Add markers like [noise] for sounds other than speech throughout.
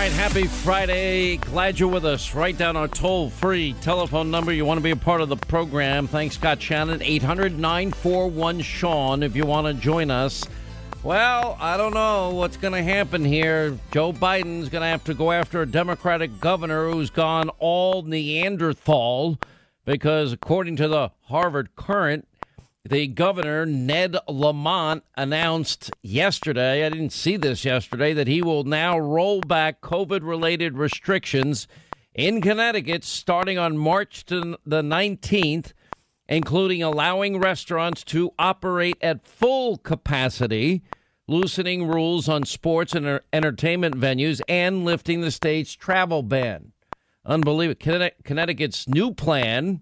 right, happy Friday. Glad you're with us. Write down our toll free telephone number. You want to be a part of the program. Thanks, Scott Shannon. 800 941 Sean if you want to join us. Well, I don't know what's going to happen here. Joe Biden's going to have to go after a Democratic governor who's gone all Neanderthal because, according to the Hartford Courant, the governor, Ned Lamont, announced yesterday, I didn't see this yesterday, that he will now roll back COVID related restrictions in Connecticut starting on March the 19th, including allowing restaurants to operate at full capacity, loosening rules on sports and er-, entertainment venues, and lifting the state's travel ban. Unbelievable. Connecticut's new plan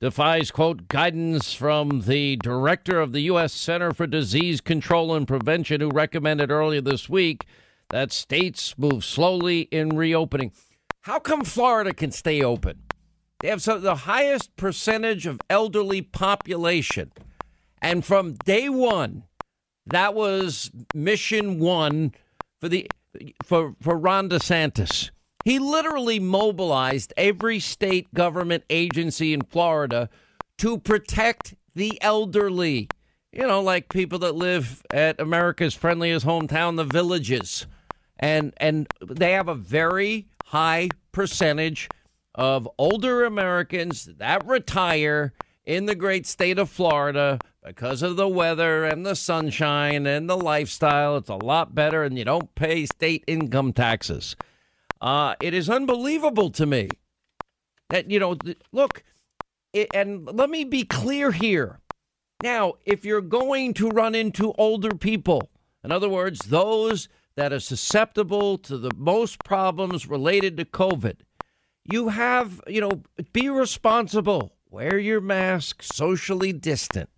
defies, quote, guidance from the director of the U.S. Center for Disease Control and Prevention, who recommended earlier this week that states move slowly in reopening. How come Florida can stay open? They have some, the highest percentage of elderly population. And from day one, that was mission one for the for for Ron DeSantis. He literally mobilized every state government agency in Florida to protect the elderly. You know, like people that live at America's friendliest hometown, the villages. And and they have a very high percentage of older Americans that retire in the great state of Florida because of the weather and the sunshine and the lifestyle. It's a lot better, and you don't pay state income taxes. Uh, it is unbelievable to me that, you know, look, it, and let me be clear here. Now, if you're going to run into older people, in other words, those that are susceptible to the most problems related to COVID, you have, you know, be responsible. Wear your mask, socially distant.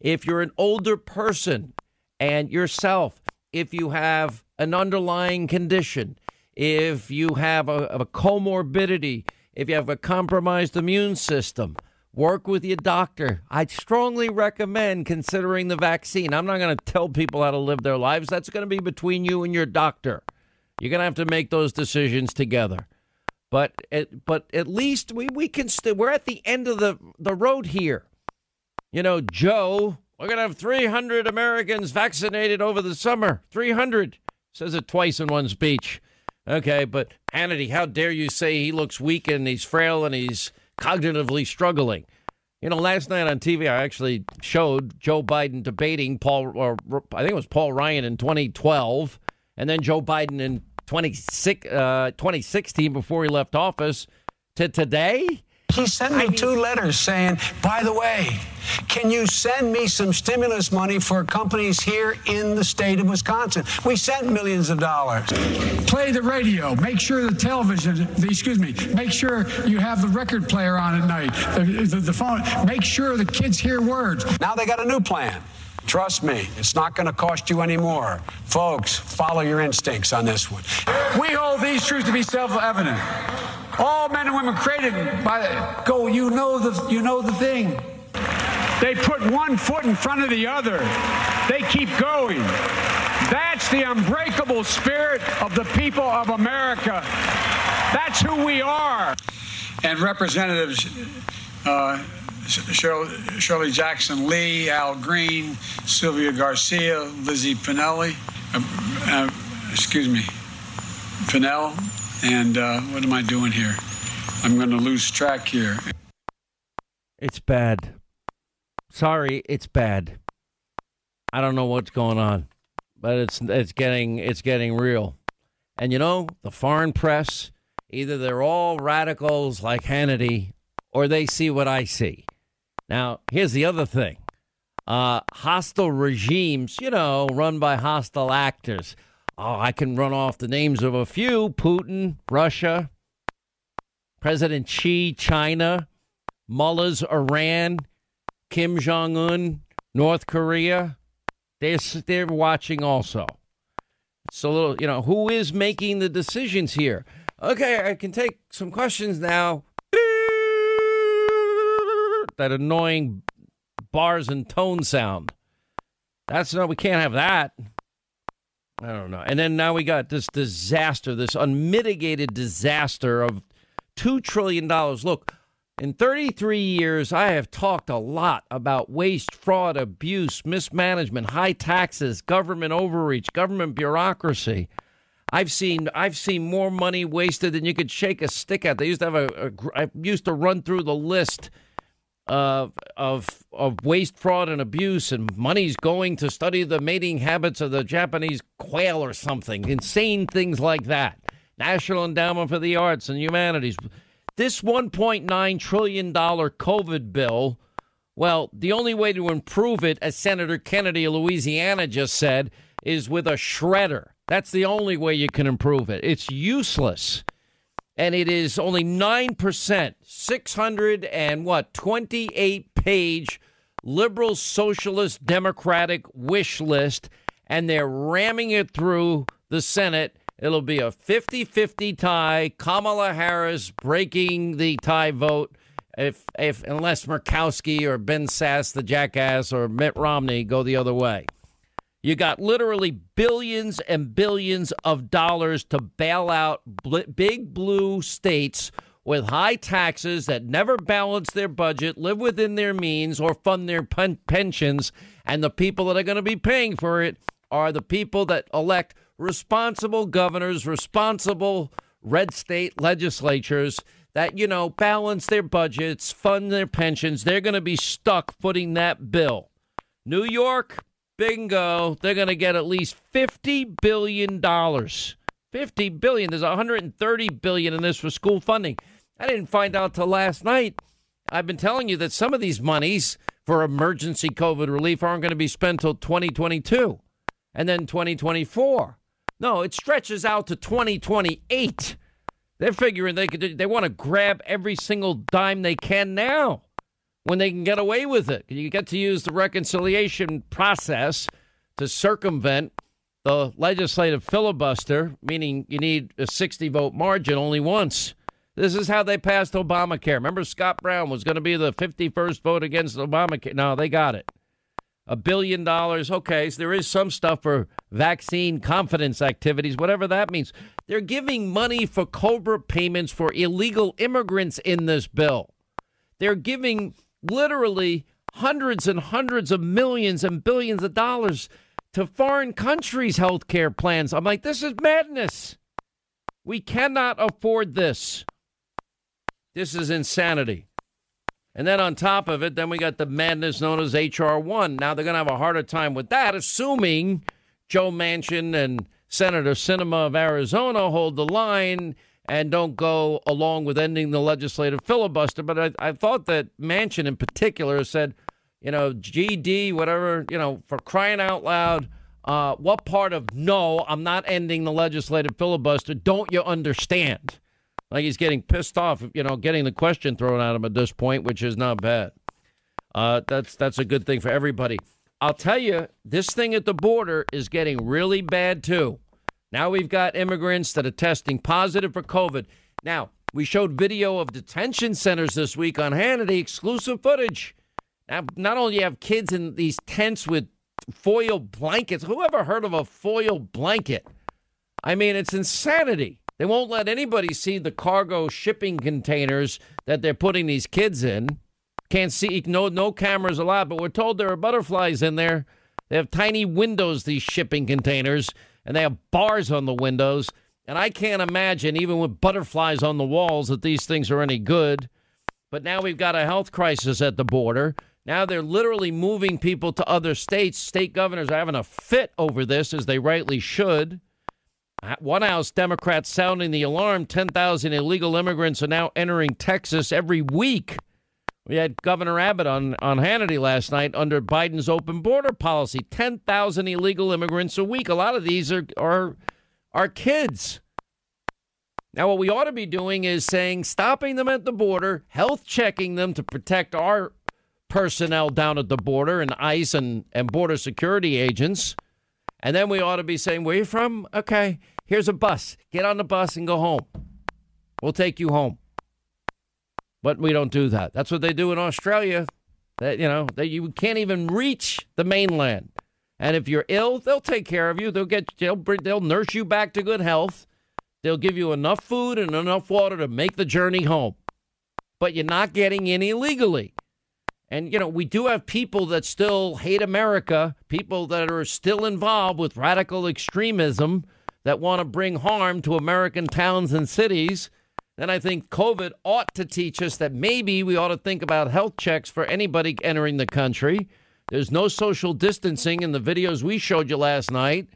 If you're an older person and yourself, if you have an underlying condition, if you have a, a comorbidity, if you have a compromised immune system, work with your doctor. I'd strongly recommend considering the vaccine. I'm not going to tell people how to live their lives. That's going to be between you and your doctor. You're going to have to make those decisions together. But at, but at least we, we can st- we're at the end of the, the road here. You know, Joe, we're going to have 300 Americans vaccinated over the summer. 300 says it twice in one speech. Okay, but Hannity, how dare you say he looks weak and he's frail and he's cognitively struggling? You know, last night on TV, I actually showed Joe Biden debating Paul, or I think it was Paul Ryan in 2012, and then Joe Biden in 26, uh, 2016 before he left office to today. He sent me two letters saying, by the way, can you send me some stimulus money for companies here in the state of Wisconsin? We sent millions of dollars. Play the radio. Make sure the television, the, excuse me, make sure you have the record player on at night, the, the, the phone. Make sure the kids hear words. Now they got a new plan. Trust me, it's not going to cost you any more. Folks, follow your instincts on this one. We hold these truths to be self-evident. All men and women created by go. You know the you know the thing. They put one foot in front of the other. They keep going. That's the unbreakable spirit of the people of America. That's who we are. And representatives. Uh, Sheila Jackson Lee, Al Green, Sylvia Garcia, Lizzie Pinelli, uh, uh, excuse me, Pinell, and uh, what am I doing here? I'm going to lose track here. It's bad. Sorry, it's bad. I don't know what's going on, but it's it's getting it's getting real. And you know, the foreign press, either they're all radicals like Hannity, or they see what I see. Now, here's the other thing. Uh, hostile regimes, you know, run by hostile actors Oh, I can run off the names of a few Putin, Russia, President Xi, China, mullahs, Iran, Kim Jong un, North Korea. They're, they're watching also. It's a little, you know, who is making the decisions here? Okay, I can take some questions now. That annoying bars and tone sound. That's no, we can't have that. I don't know. And then now we got this disaster, this unmitigated disaster of $2 trillion. Look, in 33 years, I have talked a lot about waste, fraud, abuse, mismanagement, high taxes, government overreach, government bureaucracy. I've seen I've seen more money wasted than you could shake a stick at. They used to have a, a I used to run through the list of of of waste, fraud, and abuse, and money's going to study the mating habits of the Japanese quail or something. Insane things like that. National Endowment for the Arts and Humanities. This 1.9 trillion dollar COVID bill. Well, the only way to improve it, as Senator Kennedy of Louisiana just said, is with a shredder. That's the only way you can improve it. It's useless. And it is only 9%, 600 and what, 28 page liberal socialist democratic wish list. And they're ramming it through the Senate. It'll be a 50 50 tie. Kamala Harris breaking the tie vote. If, if unless Murkowski or Ben Sasse, the jackass, or Mitt Romney go the other way. You got literally billions and billions of dollars to bail out big blue states with high taxes that never balance their budget, live within their means, or fund their pen- pensions. And the people that are going to be paying for it are the people that elect responsible governors, responsible red state legislatures that, you know, balance their budgets, fund their pensions. They're going to be stuck footing that bill. New York, Bingo. They're going to get at least $50 billion. 50 billion. There's 130 billion in this for school funding. I didn't find out till last night. I've been telling you that some of these monies for emergency COVID relief aren't going to be spent till 2022 and then 2024. No, it stretches out to 2028. They're figuring they could they want to grab every single dime they can now when they can get away with it. You get to use the reconciliation process to circumvent the legislative filibuster, meaning you need a 60 vote margin only once. This is how they passed Obamacare. Remember, Scott Brown was going to be the 51st vote against Obamacare. No, they got it. A billion dollars. Okay, so there is some stuff for vaccine confidence activities, whatever that means. They're giving money for COBRA payments for illegal immigrants in this bill. They're giving literally hundreds and hundreds of millions and billions of dollars to foreign countries' health care plans. I'm like, this is madness. We cannot afford this. This is insanity. And then on top of it, then we got the madness known as H.R. 1. Now they're going to have a harder time with that, assuming Joe Manchin and Senator Sinema of Arizona hold the line and don't go along with ending the legislative filibuster. But I, I thought that Manchin in particular said, you know, GD, whatever, you know, for crying out loud, uh, what part of no, I'm not ending the legislative filibuster, don't you understand? Like he's getting pissed off, you know, getting the question thrown at him at this point, which is not bad. Uh, that's that's a good thing for everybody. I'll tell you, this thing at the border is getting really bad too. Now we've got immigrants that are testing positive for COVID. Now, we showed video of detention centers this week on Hannity, exclusive footage. Now, not only you have kids in these tents with foil blankets. Who ever heard of a foil blanket? I mean, it's insanity. They won't let anybody see the cargo shipping containers that they're putting these kids in. Can't see, no, no cameras allowed, but we're told there are butterflies in there. They have tiny windows, these shipping containers, and they have bars on the windows. And I can't imagine, even with butterflies on the walls, that these things are any good. But now we've got a health crisis at the border. Now they're literally moving people to other states. State governors are having a fit over this, as they rightly should. One House Democrats sounding the alarm 10,000 illegal immigrants are now entering Texas every week. We had Governor Abbott on, on Hannity last night under Biden's open border policy 10,000 illegal immigrants a week. A lot of these are, are, are kids. Now, what we ought to be doing is saying stopping them at the border, health checking them to protect our personnel down at the border and ICE and, and border security agents. And then we ought to be saying, Where are you from? Okay, here's a bus. Get on the bus and go home. We'll take you home. But we don't do that. That's what they do in Australia. That you know, that you can't even reach the mainland. And if you're ill, they'll take care of you. They'll get they'll they'll nurse you back to good health. They'll give you enough food and enough water to make the journey home. But you're not getting in illegally. And you know, we do have people that still hate America, people that are still involved with radical extremism that want to bring harm to American towns and cities. Then I think COVID ought to teach us that maybe we ought to think about health checks for anybody entering the country there's no social distancing in the videos we showed you last night.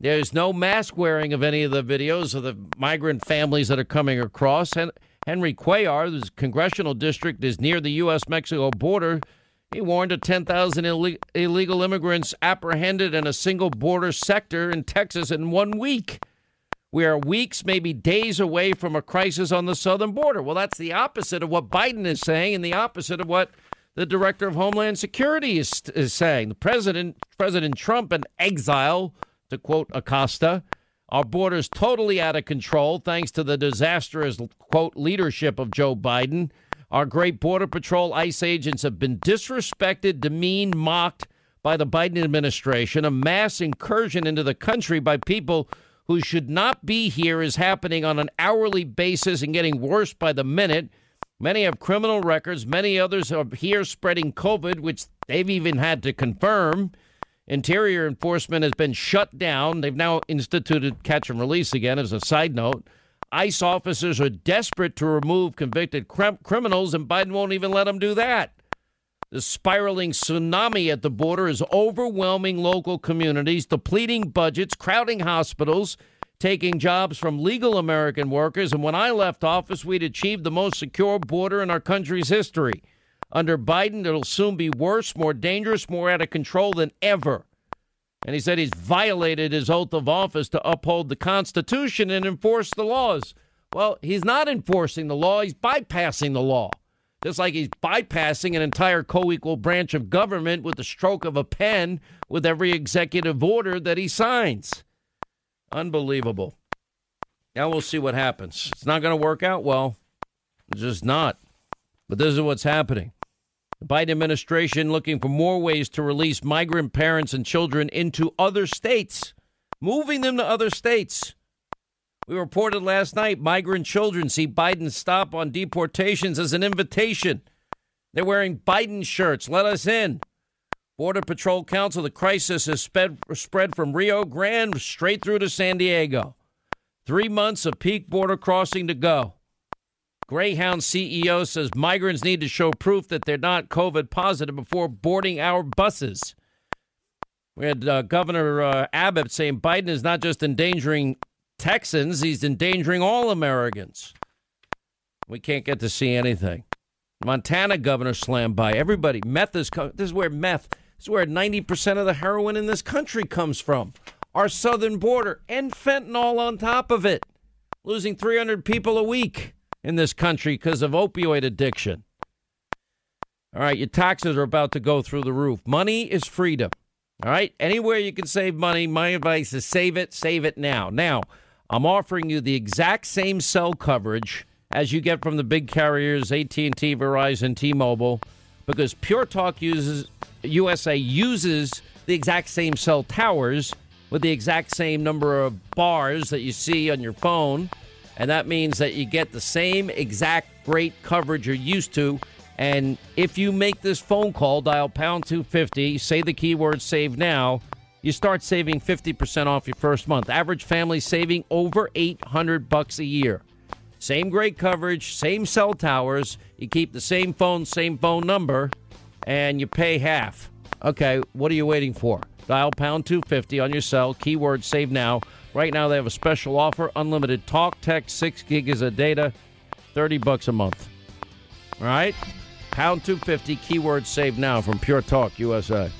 There's no mask wearing of any of the videos of the migrant families that are coming across. And Henry Cuellar, whose congressional district is near the U.S. Mexico border, he warned of 10,000 Ill- illegal immigrants apprehended in a single border sector in Texas in one week. We are weeks, maybe days away from a crisis on the southern border. Well, that's the opposite of what Biden is saying and the opposite of what the director of Homeland Security is, is saying. The president, President Trump, in exile, to quote Acosta, our border's totally out of control thanks to the disastrous, quote, leadership of Joe Biden. Our great Border Patrol ICE agents have been disrespected, demeaned, mocked by the Biden administration. A mass incursion into the country by people who should not be here is happening on an hourly basis and getting worse by the minute. Many have criminal records. Many others are here spreading COVID, which they've even had to confirm. Interior enforcement has been shut down. They've now instituted catch and release again, as a side note. ICE officers are desperate to remove convicted cr- criminals, and Biden won't even let them do that. The spiraling tsunami at the border is overwhelming local communities, depleting budgets, crowding hospitals, taking jobs from legal American workers. And when I left office, we'd achieved the most secure border in our country's history. Under Biden, it'll soon be worse, more dangerous, more out of control than ever. And he said he's violated his oath of office to uphold the Constitution and enforce the laws. Well, he's not enforcing the law, he's bypassing the law. Just like he's bypassing an entire co equal branch of government with the stroke of a pen with every executive order that he signs. Unbelievable. Now we'll see what happens. It's not going to work out well. It's just not. But this is what's happening. The Biden administration looking for more ways to release migrant parents and children into other states, moving them to other states. We reported last night migrant children see Biden's stop on deportations as an invitation. They're wearing Biden shirts. Let us in. Border Patrol Council, the crisis has sped, spread from Rio Grande straight through to San Diego. Three months of peak border crossing to go. Greyhound CEO says migrants need to show proof that they're not COVID positive before boarding our buses. We had uh, Governor uh, Abbott saying Biden is not just endangering Texans, he's endangering all Americans. We can't get to see anything. Montana governor slammed by everybody. Meth is this is where meth is where 90% of the heroin in this country comes from. Our southern border and fentanyl on top of it. Losing 300 people a week in this country because of opioid addiction. All right, your taxes are about to go through the roof. Money is freedom. All right, anywhere you can save money, my advice is save it, save it now. Now, I'm offering you the exact same cell coverage as you get from the big carriers AT&T, Verizon, T-Mobile because Pure Talk uses USA uses the exact same cell towers with the exact same number of bars that you see on your phone. And that means that you get the same exact great coverage you're used to. And if you make this phone call, dial pound 250, say the keyword save now, you start saving 50% off your first month. Average family saving over 800 bucks a year. Same great coverage, same cell towers. You keep the same phone, same phone number and you pay half. Okay, what are you waiting for? Dial pound 250 on your cell, keyword save now. Right now they have a special offer, unlimited talk, text, 6 gigs of data, 30 bucks a month. All right? Pound 250, keyword save now from Pure Talk USA.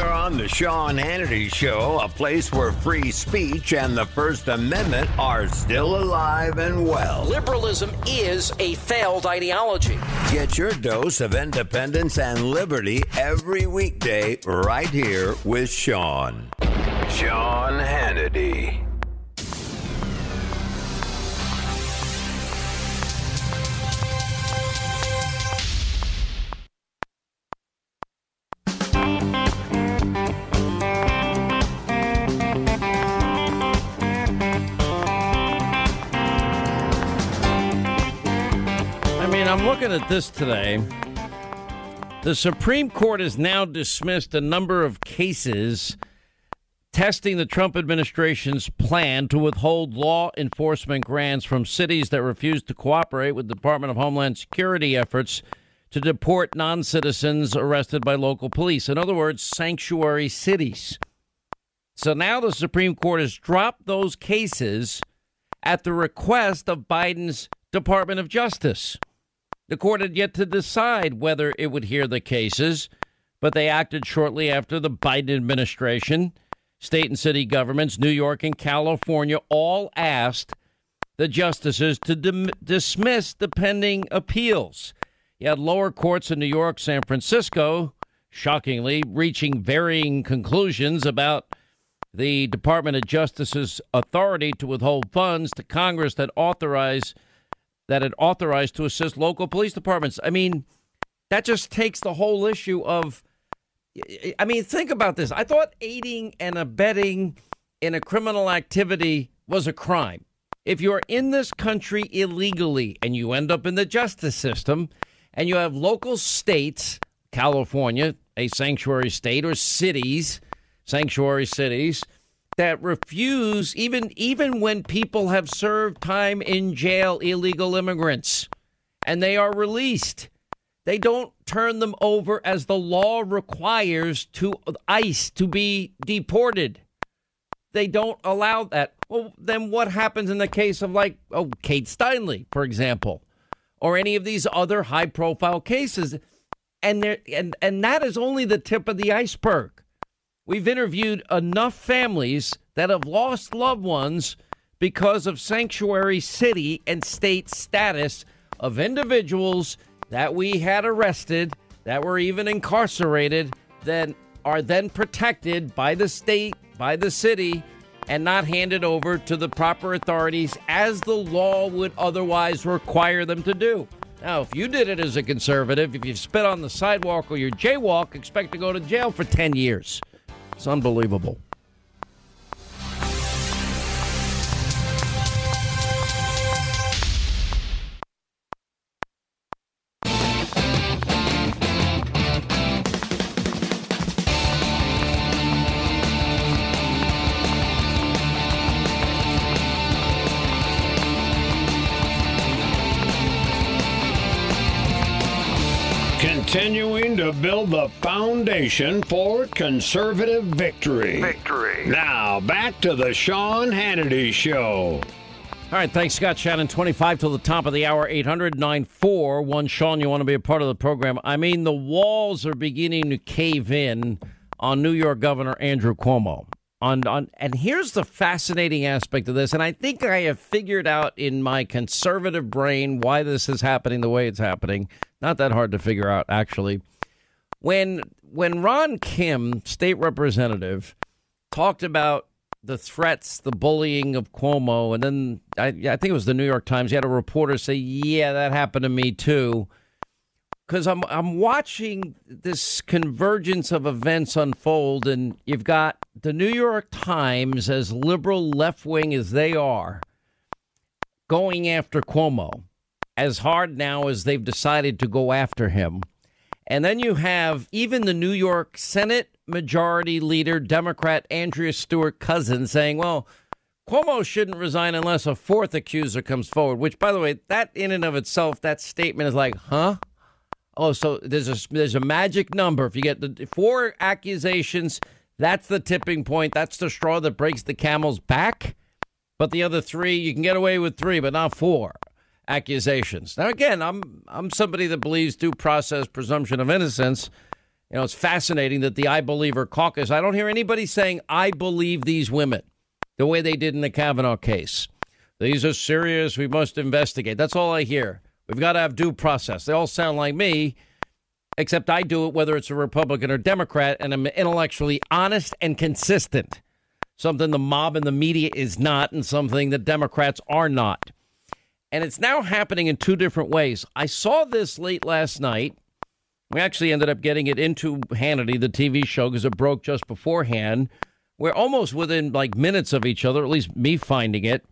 You're on the Sean Hannity Show, a place where free speech and the First Amendment are still alive and well. Liberalism is a failed ideology. Get your dose of independence and liberty every weekday right here with Sean. Sean Hannity. Looking at this today. The Supreme Court has now dismissed a number of cases testing the Trump administration's plan to withhold law enforcement grants from cities that refuse to cooperate with the Department of Homeland Security efforts to deport non citizens arrested by local police. In other words, sanctuary cities. So now the Supreme Court has dropped those cases at the request of Biden's Department of Justice. The court had yet to decide whether it would hear the cases, but they acted shortly after the Biden administration. State and city governments, New York and California, all asked the justices to dim- dismiss the pending appeals. You had lower courts in New York, San Francisco, shockingly, reaching varying conclusions about the Department of Justice's authority to withhold funds to Congress that authorize that it authorized to assist local police departments. I mean, that just takes the whole issue of I mean, think about this. I thought aiding and abetting in a criminal activity was a crime. If you're in this country illegally and you end up in the justice system and you have local states, California, a sanctuary state, or cities, sanctuary cities, that refuse even even when people have served time in jail illegal immigrants and they are released they don't turn them over as the law requires to ICE to be deported. They don't allow that. Well, then what happens in the case of like oh Kate Steinle, for example, or any of these other high profile cases? And there and and that is only the tip of the iceberg. We've interviewed enough families that have lost loved ones because of sanctuary city and state status of individuals that we had arrested, that were even incarcerated, then are then protected by the state, by the city, and not handed over to the proper authorities as the law would otherwise require them to do. Now, if you did it as a conservative, if you spit on the sidewalk or you jaywalk, expect to go to jail for 10 years. It's unbelievable. Build the foundation for conservative victory. Victory. Now, back to the Sean Hannity Show. All right, thanks, Scott Shannon. 25 till the top of the hour, 800 941. Sean, you want to be a part of the program? I mean, the walls are beginning to cave in on New York Governor Andrew Cuomo. On, on, and here's the fascinating aspect of this, and I think I have figured out in my conservative brain why this is happening the way it's happening. Not that hard to figure out, actually. When when Ron Kim, state representative, talked about the threats, the bullying of Cuomo, and then I, I think it was the New York Times. He had a reporter say, "Yeah, that happened to me too." Because I'm I'm watching this convergence of events unfold, and you've got the New York Times, as liberal left wing as they are, going after Cuomo as hard now as they've decided to go after him. And then you have even the New York Senate Majority Leader, Democrat Andrea Stewart Cousins, saying, well, Cuomo shouldn't resign unless a fourth accuser comes forward, which, by the way, that in and of itself, that statement is like, huh? Oh, so there's a, there's a magic number. If you get the four accusations, that's the tipping point. That's the straw that breaks the camel's back. But the other three, you can get away with three, but not four accusations. Now, again, I'm I'm somebody that believes due process, presumption of innocence. You know, it's fascinating that the I Believer caucus. I don't hear anybody saying I believe these women the way they did in the Kavanaugh case. These are serious. We must investigate. That's all I hear. We've got to have due process. They all sound like me, except I do it whether it's a Republican or Democrat, and I'm intellectually honest and consistent. Something the mob and the media is not, and something the Democrats are not. And it's now happening in two different ways. I saw this late last night. We actually ended up getting it into Hannity, the TV show, because it broke just beforehand. We're almost within like minutes of each other, at least me finding it.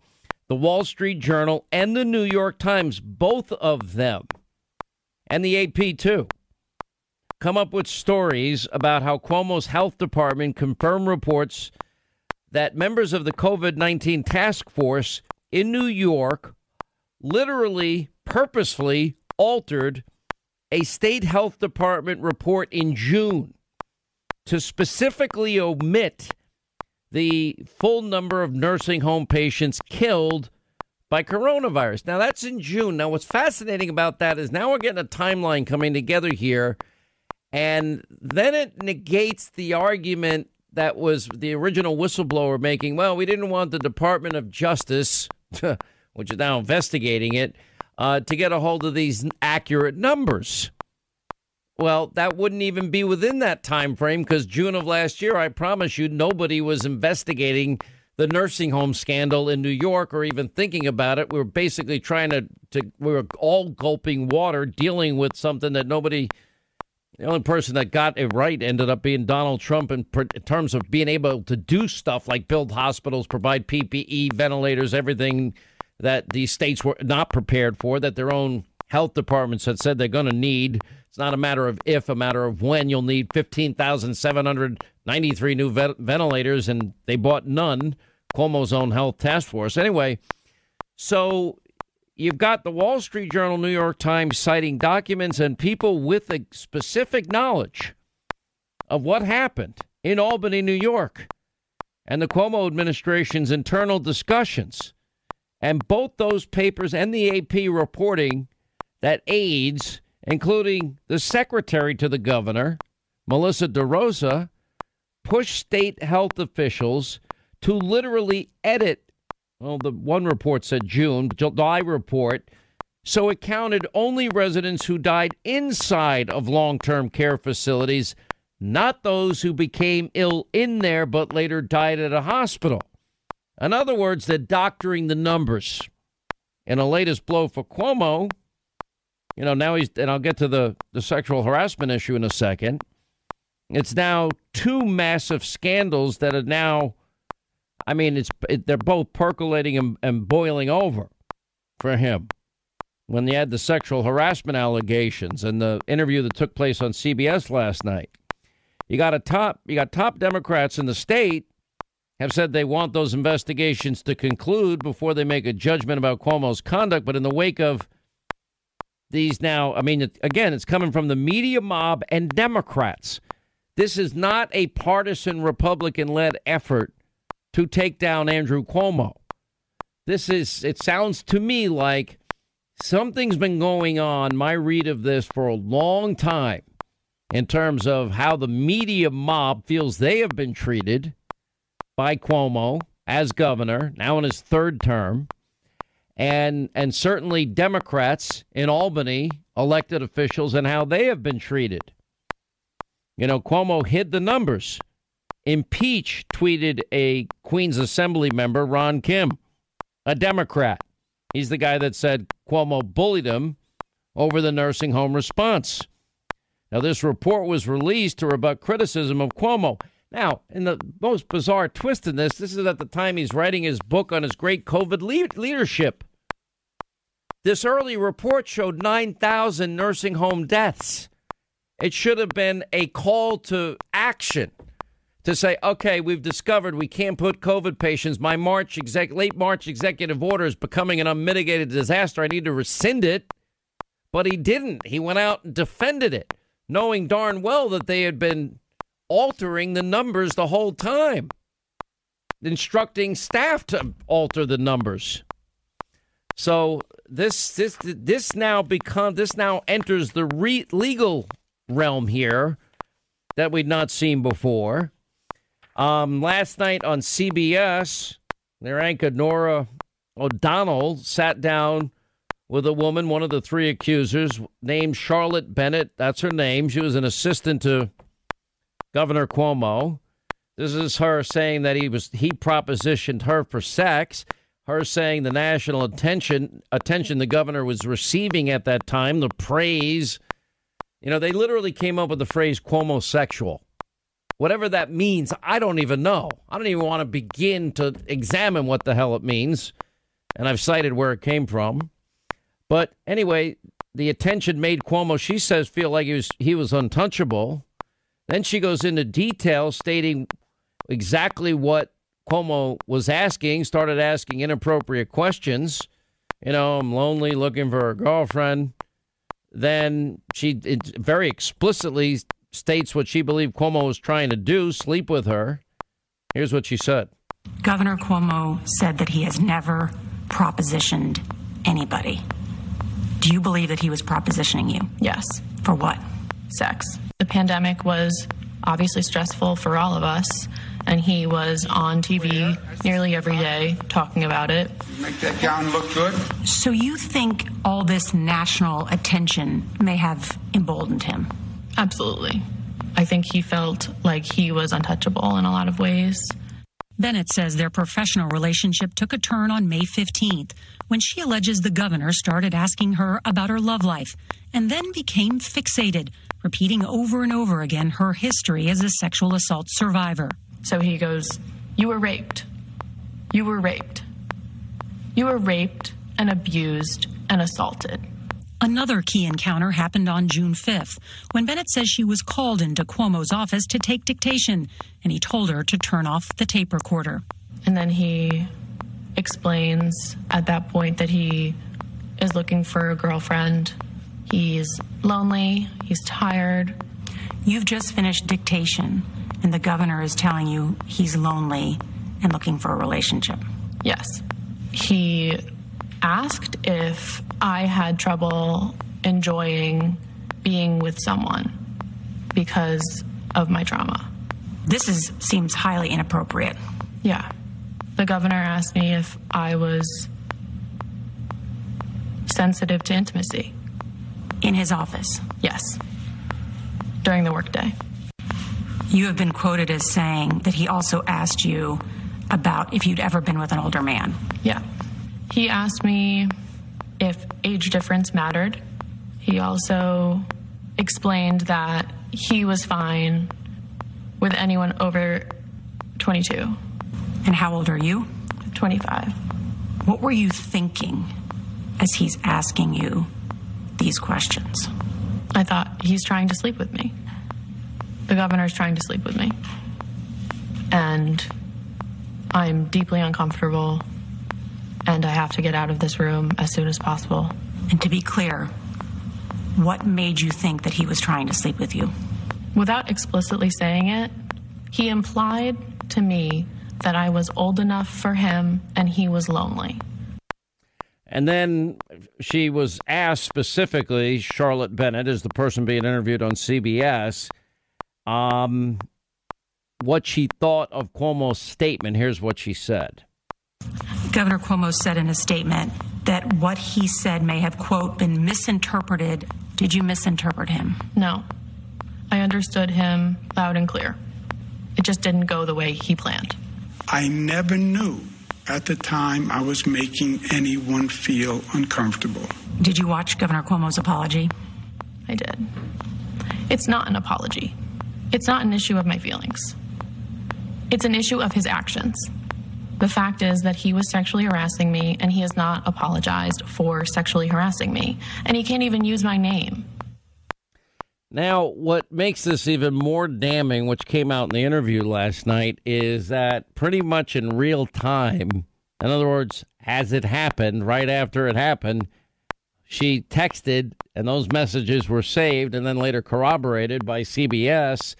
The Wall Street Journal and the New York Times, both of them and the AP too, come up with stories about how Cuomo's health department confirmed reports that members of the COVID 19 task force in New York literally, purposefully altered a state health department report in June to specifically omit the full number of nursing home patients killed by coronavirus. Now, that's in June. Now, what's fascinating about that is now we're getting a timeline coming together here, and then it negates the argument that was the original whistleblower making. Well, we didn't want the Department of Justice, [laughs] which is now investigating it, uh, to get a hold of these accurate numbers. Well, that wouldn't even be within that time frame because June of last year, I promise you, nobody was investigating the nursing home scandal in New York or even thinking about it. We were basically trying to, to we were all gulping water, dealing with something that nobody. The only person that got it right ended up being Donald Trump in, in terms of being able to do stuff like build hospitals, provide PPE, ventilators, everything that these states were not prepared for, that their own health departments had said they're going to need. It's not a matter of if, a matter of when you'll need 15,793 new ventilators, and they bought none. Cuomo's own health task force. Anyway, so you've got the Wall Street Journal, New York Times citing documents and people with a specific knowledge of what happened in Albany, New York, and the Cuomo administration's internal discussions. And both those papers and the AP reporting that aides including the secretary to the governor, Melissa DeRosa, pushed state health officials to literally edit. Well, the one report said June, July report. So it counted only residents who died inside of long term care facilities, not those who became ill in there but later died at a hospital. In other words, they're doctoring the numbers. In a latest blow for Cuomo, you know, now he's, and I'll get to the, the sexual harassment issue in a second. It's now two massive scandals that are now, I mean, it's it, they're both percolating and, and boiling over for him. When he had the sexual harassment allegations and the interview that took place on CBS last night, you got a top, you got top Democrats in the state have said they want those investigations to conclude before they make a judgment about Cuomo's conduct. But in the wake of these now, I mean, again, it's coming from the media mob and Democrats. This is not a partisan Republican led effort to take down Andrew Cuomo. This is, it sounds to me like something's been going on, my read of this, for a long time in terms of how the media mob feels they have been treated by Cuomo as governor, now in his third term and and certainly Democrats in Albany, elected officials, and how they have been treated. You know, Cuomo hid the numbers. Impeach tweeted a Queens Assembly member, Ron Kim, a Democrat. He's the guy that said Cuomo bullied him over the nursing home response. Now, this report was released to rebut criticism of Cuomo. Now, in the most bizarre twist in this, this is at the time he's writing his book on his great COVID le- leadership. This early report showed 9,000 nursing home deaths. It should have been a call to action to say, okay, we've discovered we can't put COVID patients. My March exec- late March executive order is becoming an unmitigated disaster. I need to rescind it. But he didn't. He went out and defended it, knowing darn well that they had been altering the numbers the whole time, instructing staff to alter the numbers. So this this this now become this now enters the re- legal realm here that we'd not seen before. Um, last night on CBS, their anchor Norah O'Donnell sat down with a woman, one of the three accusers, named Charlotte Bennett. That's her name. She was an assistant to Governor Cuomo. This is her saying that he was he propositioned her for sex her saying the national attention attention the governor was receiving at that time, the praise. You know, they literally came up with the phrase Cuomosexual. Whatever that means, I don't even know. I don't even want to begin to examine what the hell it means. And I've cited where it came from. But anyway, the attention made Cuomo, she says, feel like he was he was untouchable. Then she goes into detail stating exactly what Cuomo was asking, started asking inappropriate questions. You know, I'm lonely, looking for a girlfriend. Then she very explicitly states what she believed Cuomo was trying to do sleep with her. Here's what she said Governor Cuomo said that he has never propositioned anybody. Do you believe that he was propositioning you? Yes. For what? Sex. The pandemic was obviously stressful for all of us, and he was on TV nearly every day talking about it. Make that gown look good. So you think all this national attention may have emboldened him? Absolutely. I think he felt like he was untouchable in a lot of ways. Bennett says their professional relationship took a turn on May 15th when she alleges the governor started asking her about her love life and then became fixated, repeating over and over again her history as a sexual assault survivor. So he goes, You were raped. You were raped. You were raped and abused and assaulted. Another key encounter happened on June 5th when Bennett says she was called into Cuomo's office to take dictation, and he told her to turn off the tape recorder. And then he explains at that point that he is looking for a girlfriend. He's lonely, he's tired. You've just finished dictation, and the governor is telling you he's lonely and looking for a relationship. Yes. He asked if I had trouble enjoying being with someone because of my trauma. This is seems highly inappropriate. Yeah. The governor asked me if I was sensitive to intimacy. In his office? Yes. During the workday. You have been quoted as saying that he also asked you about if you'd ever been with an older man. Yeah. He asked me if age difference mattered. He also explained that he was fine with anyone over 22. And how old are you? 25. What were you thinking as he's asking you these questions? I thought he's trying to sleep with me. The governor's trying to sleep with me. And I'm deeply uncomfortable and I have to get out of this room as soon as possible. And to be clear, what made you think that he was trying to sleep with you? Without explicitly saying it, he implied to me that I was old enough for him and he was lonely. And then she was asked specifically, Charlotte Bennett is the person being interviewed on CBS, um, what she thought of Cuomo's statement. Here's what she said. Governor Cuomo said in a statement that what he said may have, quote, been misinterpreted. Did you misinterpret him? No. I understood him loud and clear. It just didn't go the way he planned. I never knew at the time I was making anyone feel uncomfortable. Did you watch Governor Cuomo's apology? I did. It's not an apology. It's not an issue of my feelings. It's an issue of his actions. The fact is that he was sexually harassing me and he has not apologized for sexually harassing me. And he can't even use my name. Now, what makes this even more damning, which came out in the interview last night, is that pretty much in real time, in other words, as it happened, right after it happened, she texted and those messages were saved and then later corroborated by CBS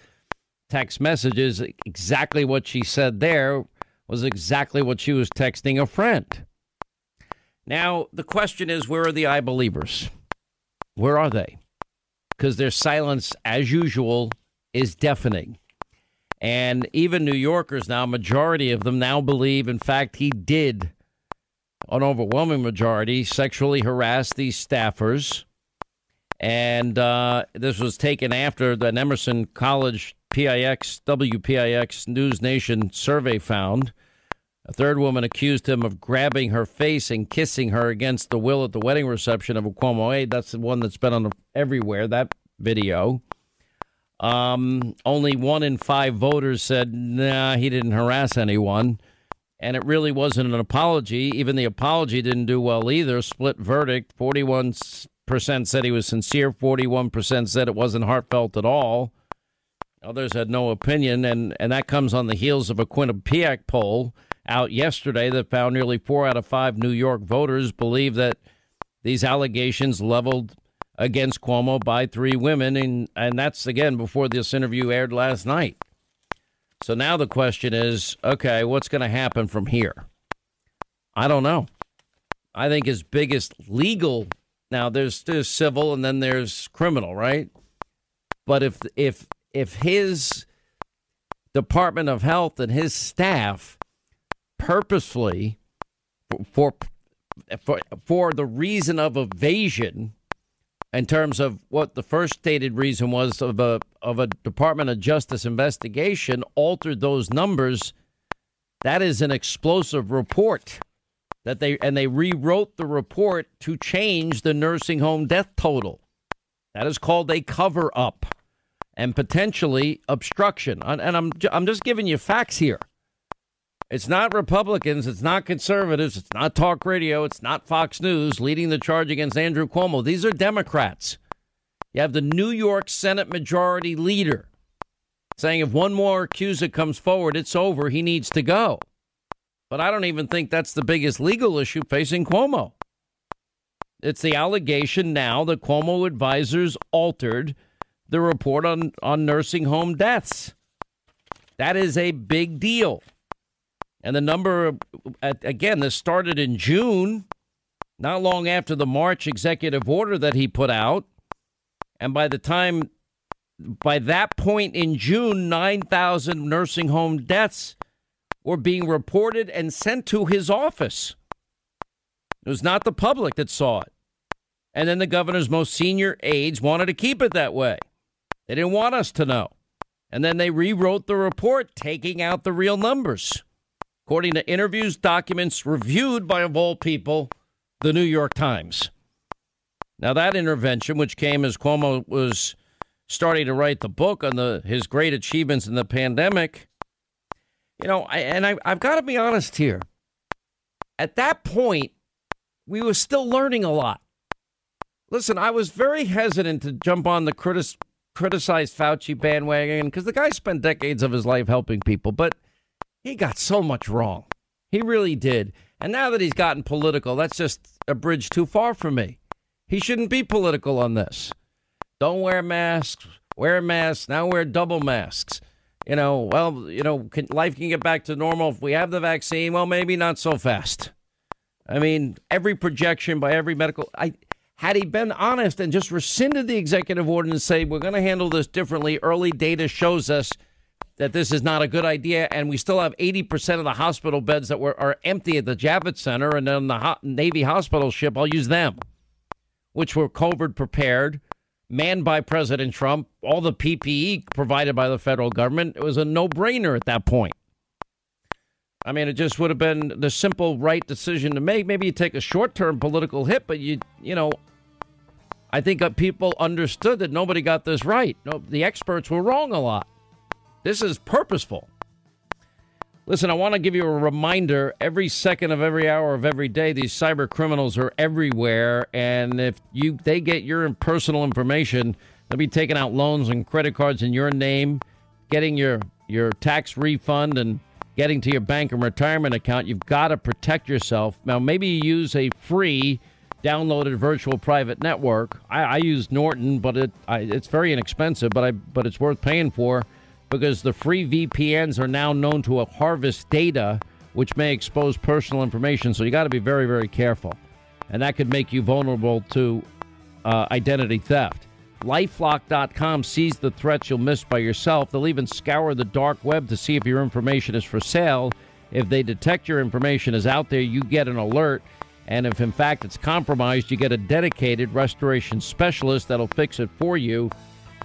text messages. Exactly what she said there was exactly what she was texting a friend. Now, the question is where are the I believers? Where are they? Because their silence, as usual, is deafening. And even New Yorkers now, majority of them now believe, in fact, he did, an overwhelming majority, sexually harass these staffers. And uh, this was taken after the Emerson College PIX, WPIX News Nation survey found. A third woman accused him of grabbing her face and kissing her against the will at the wedding reception of a Cuomo aide. That's the one that's been on everywhere, that video. Um, only one in five voters said, nah, he didn't harass anyone. And it really wasn't an apology. Even the apology didn't do well either. Split verdict. 41% said he was sincere, 41% said it wasn't heartfelt at all. Others had no opinion, and, and that comes on the heels of a Quinnipiac poll out yesterday that found nearly four out of five New York voters believe that these allegations leveled against Cuomo by three women, and, and that's again before this interview aired last night. So now the question is okay, what's going to happen from here? I don't know. I think his biggest legal now there's there's civil and then there's criminal, right? But if if if his Department of Health and his staff purposefully for for for the reason of evasion in terms of what the first stated reason was of a of a Department of Justice investigation altered those numbers that is an explosive report that they and they rewrote the report to change the nursing home death total that is called a cover up and potentially obstruction. And I'm I'm just giving you facts here. It's not Republicans, it's not conservatives, it's not talk radio, it's not Fox News leading the charge against Andrew Cuomo. These are Democrats. You have the New York Senate Majority Leader saying if one more accuser comes forward, it's over, he needs to go. But I don't even think that's the biggest legal issue facing Cuomo. It's the allegation now that Cuomo advisors altered the report on, on nursing home deaths. That is a big deal. And the number, again, this started in June, not long after the March executive order that he put out. And by the time, by that point in June, 9,000 nursing home deaths were being reported and sent to his office. It was not the public that saw it. And then the governor's most senior aides wanted to keep it that way. They didn't want us to know. And then they rewrote the report, taking out the real numbers. According to interviews, documents reviewed by, of all people, the New York Times. Now, that intervention, which came as Cuomo was starting to write the book on the, his great achievements in the pandemic, you know, I, and I, I've got to be honest here. At that point, we were still learning a lot. Listen, I was very hesitant to jump on the critic, criticize Fauci bandwagon because the guy spent decades of his life helping people, but he got so much wrong. He really did. And now that he's gotten political, that's just a bridge too far for me. He shouldn't be political on this. Don't wear masks, wear masks, now wear double masks. You know, well, you know, can, life can get back to normal if we have the vaccine. Well, maybe not so fast. I mean, every projection by every medical. I had he been honest and just rescinded the executive order and say, we're going to handle this differently, early data shows us that this is not a good idea, and we still have 80% of the hospital beds that were, are empty at the Javits Center and then the ho- Navy hospital ship, I'll use them, which were COVID prepared, manned by President Trump, all the PPE provided by the federal government. It was a no brainer at that point. I mean, it just would have been the simple right decision to make. Maybe you take a short term political hit, but you, you know, I think uh, people understood that nobody got this right. No, the experts were wrong a lot. This is purposeful. Listen, I want to give you a reminder every second of every hour of every day these cyber criminals are everywhere and if you they get your personal information, they'll be taking out loans and credit cards in your name, getting your your tax refund and getting to your bank and retirement account. You've got to protect yourself. Now maybe you use a free downloaded virtual private network. I, I use Norton, but it I, it's very inexpensive, but I but it's worth paying for because the free VPNs are now known to harvest data, which may expose personal information. So you got to be very very careful, and that could make you vulnerable to uh, identity theft. Lifelock.com sees the threats you'll miss by yourself. They'll even scour the dark web to see if your information is for sale. If they detect your information is out there, you get an alert and if in fact it's compromised, you get a dedicated restoration specialist that'll fix it for you.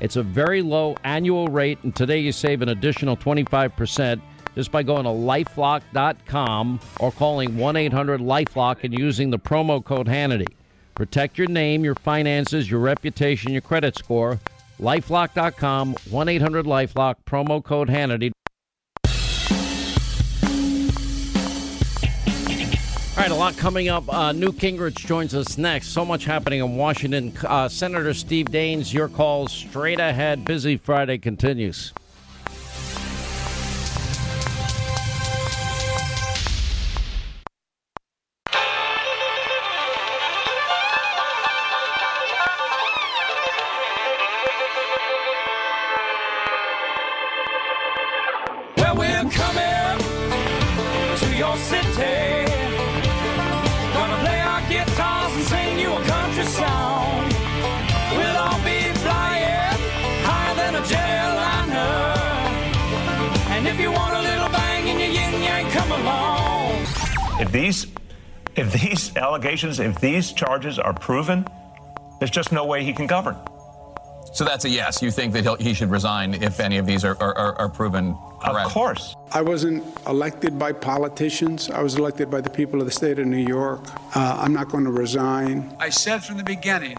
It's a very low annual rate, and today you save an additional 25% just by going to lifelock.com or calling 1 800 Lifelock and using the promo code Hannity. Protect your name, your finances, your reputation, your credit score. Lifelock.com, 1 800 Lifelock, promo code Hannity. Right, a lot coming up. Uh, Newt Gingrich joins us next. So much happening in Washington. Uh, Senator Steve Daines, your call straight ahead. Busy Friday continues. Allegations, if these charges are proven, there's just no way he can govern. So that's a yes. You think that he'll, he should resign if any of these are, are, are, are proven correct? Of course. I wasn't elected by politicians. I was elected by the people of the state of New York. Uh, I'm not going to resign. I said from the beginning,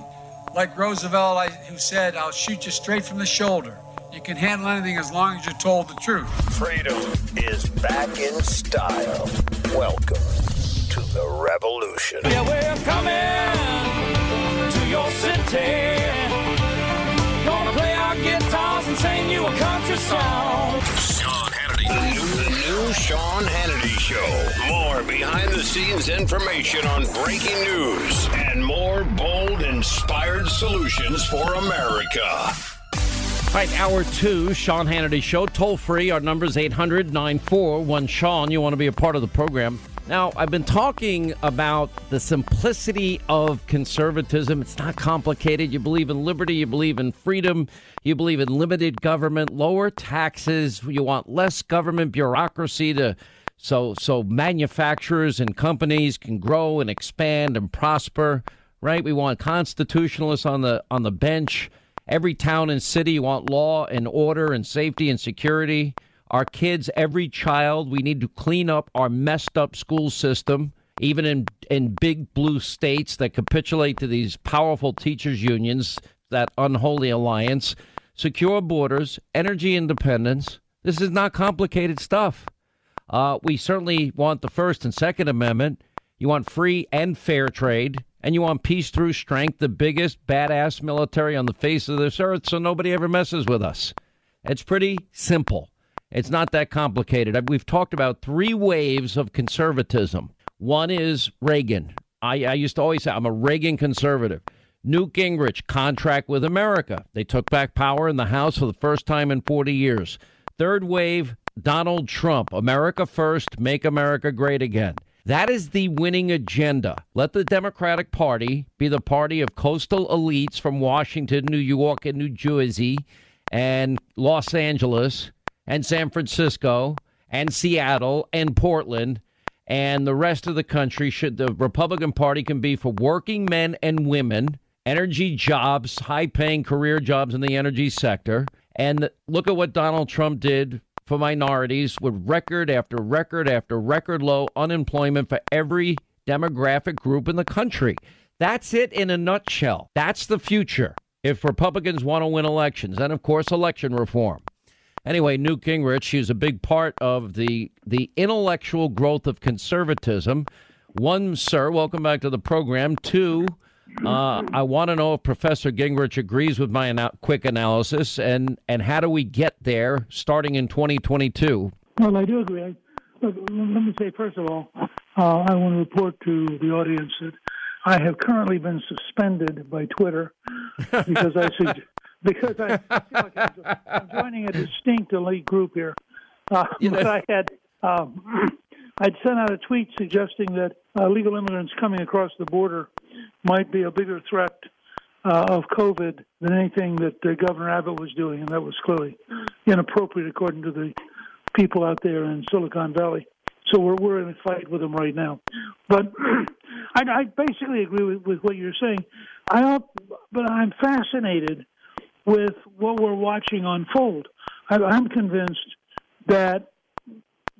like Roosevelt, I, who said, I'll shoot you straight from the shoulder. You can handle anything as long as you're told the truth. Freedom is back in style. Welcome to the revolution. Yeah, we're coming to your city. Gonna play our guitars and sing you a country song. Sean Hannity. The new, new Sean Hannity Show. More behind the scenes information on breaking news and more bold, inspired solutions for America. All right, hour two, Sean Hannity Show. Toll free. Our number is 800 941 Sean. You want to be a part of the program. Now, I've been talking about the simplicity of conservatism. It's not complicated. You believe in liberty, you believe in freedom, you believe in limited government, lower taxes, you want less government bureaucracy to so so manufacturers and companies can grow and expand and prosper, right? We want constitutionalists on the on the bench. Every town and city want law and order and safety and security. Our kids, every child, we need to clean up our messed up school system, even in in big blue states that capitulate to these powerful teachers unions, that unholy alliance. Secure borders, energy independence. This is not complicated stuff. Uh, we certainly want the First and Second Amendment. You want free and fair trade, and you want peace through strength, the biggest badass military on the face of this earth, so nobody ever messes with us. It's pretty simple. It's not that complicated. Uh, we've talked about three waves of conservatism. One is Reagan. I, I used to always say I'm a Reagan conservative. Newt Gingrich, contract with America. They took back power in the House for the first time in 40 years. Third wave, Donald Trump. America first, make America great again. That is the winning agenda. Let the Democratic Party be the party of coastal elites from Washington, New York, and New Jersey, and Los Angeles, and San Francisco, and Seattle, and Portland, and the rest of the country. Should the Republican Party can be for working men and women, energy jobs, high paying career jobs in the energy sector. And look at what Donald Trump did for minorities with record after record after record low unemployment for every demographic group in the country. That's it in a nutshell. That's the future if Republicans want to win elections. And of course, election reform. Anyway, Newt Gingrich, he's a big part of the the intellectual growth of conservatism. One, sir, welcome back to the program. Two, uh, I want to know if Professor Gingrich agrees with my ana- quick analysis, and and how do we get there starting in 2022? Well, I do agree. I, look, let me say first of all, uh, I want to report to the audience that I have currently been suspended by Twitter [laughs] because I sug- because I, I feel like I'm, I'm joining a distinct elite group here. Uh, [laughs] but I had um, [clears throat] I'd sent out a tweet suggesting that uh, legal immigrants coming across the border might be a bigger threat uh, of COVID than anything that uh, Governor Abbott was doing, and that was clearly inappropriate according to the people out there in Silicon Valley. So we're we're in a fight with them right now. But [clears throat] I, I basically agree with, with what you're saying. I don't, but I'm fascinated with what we're watching unfold. I'm convinced that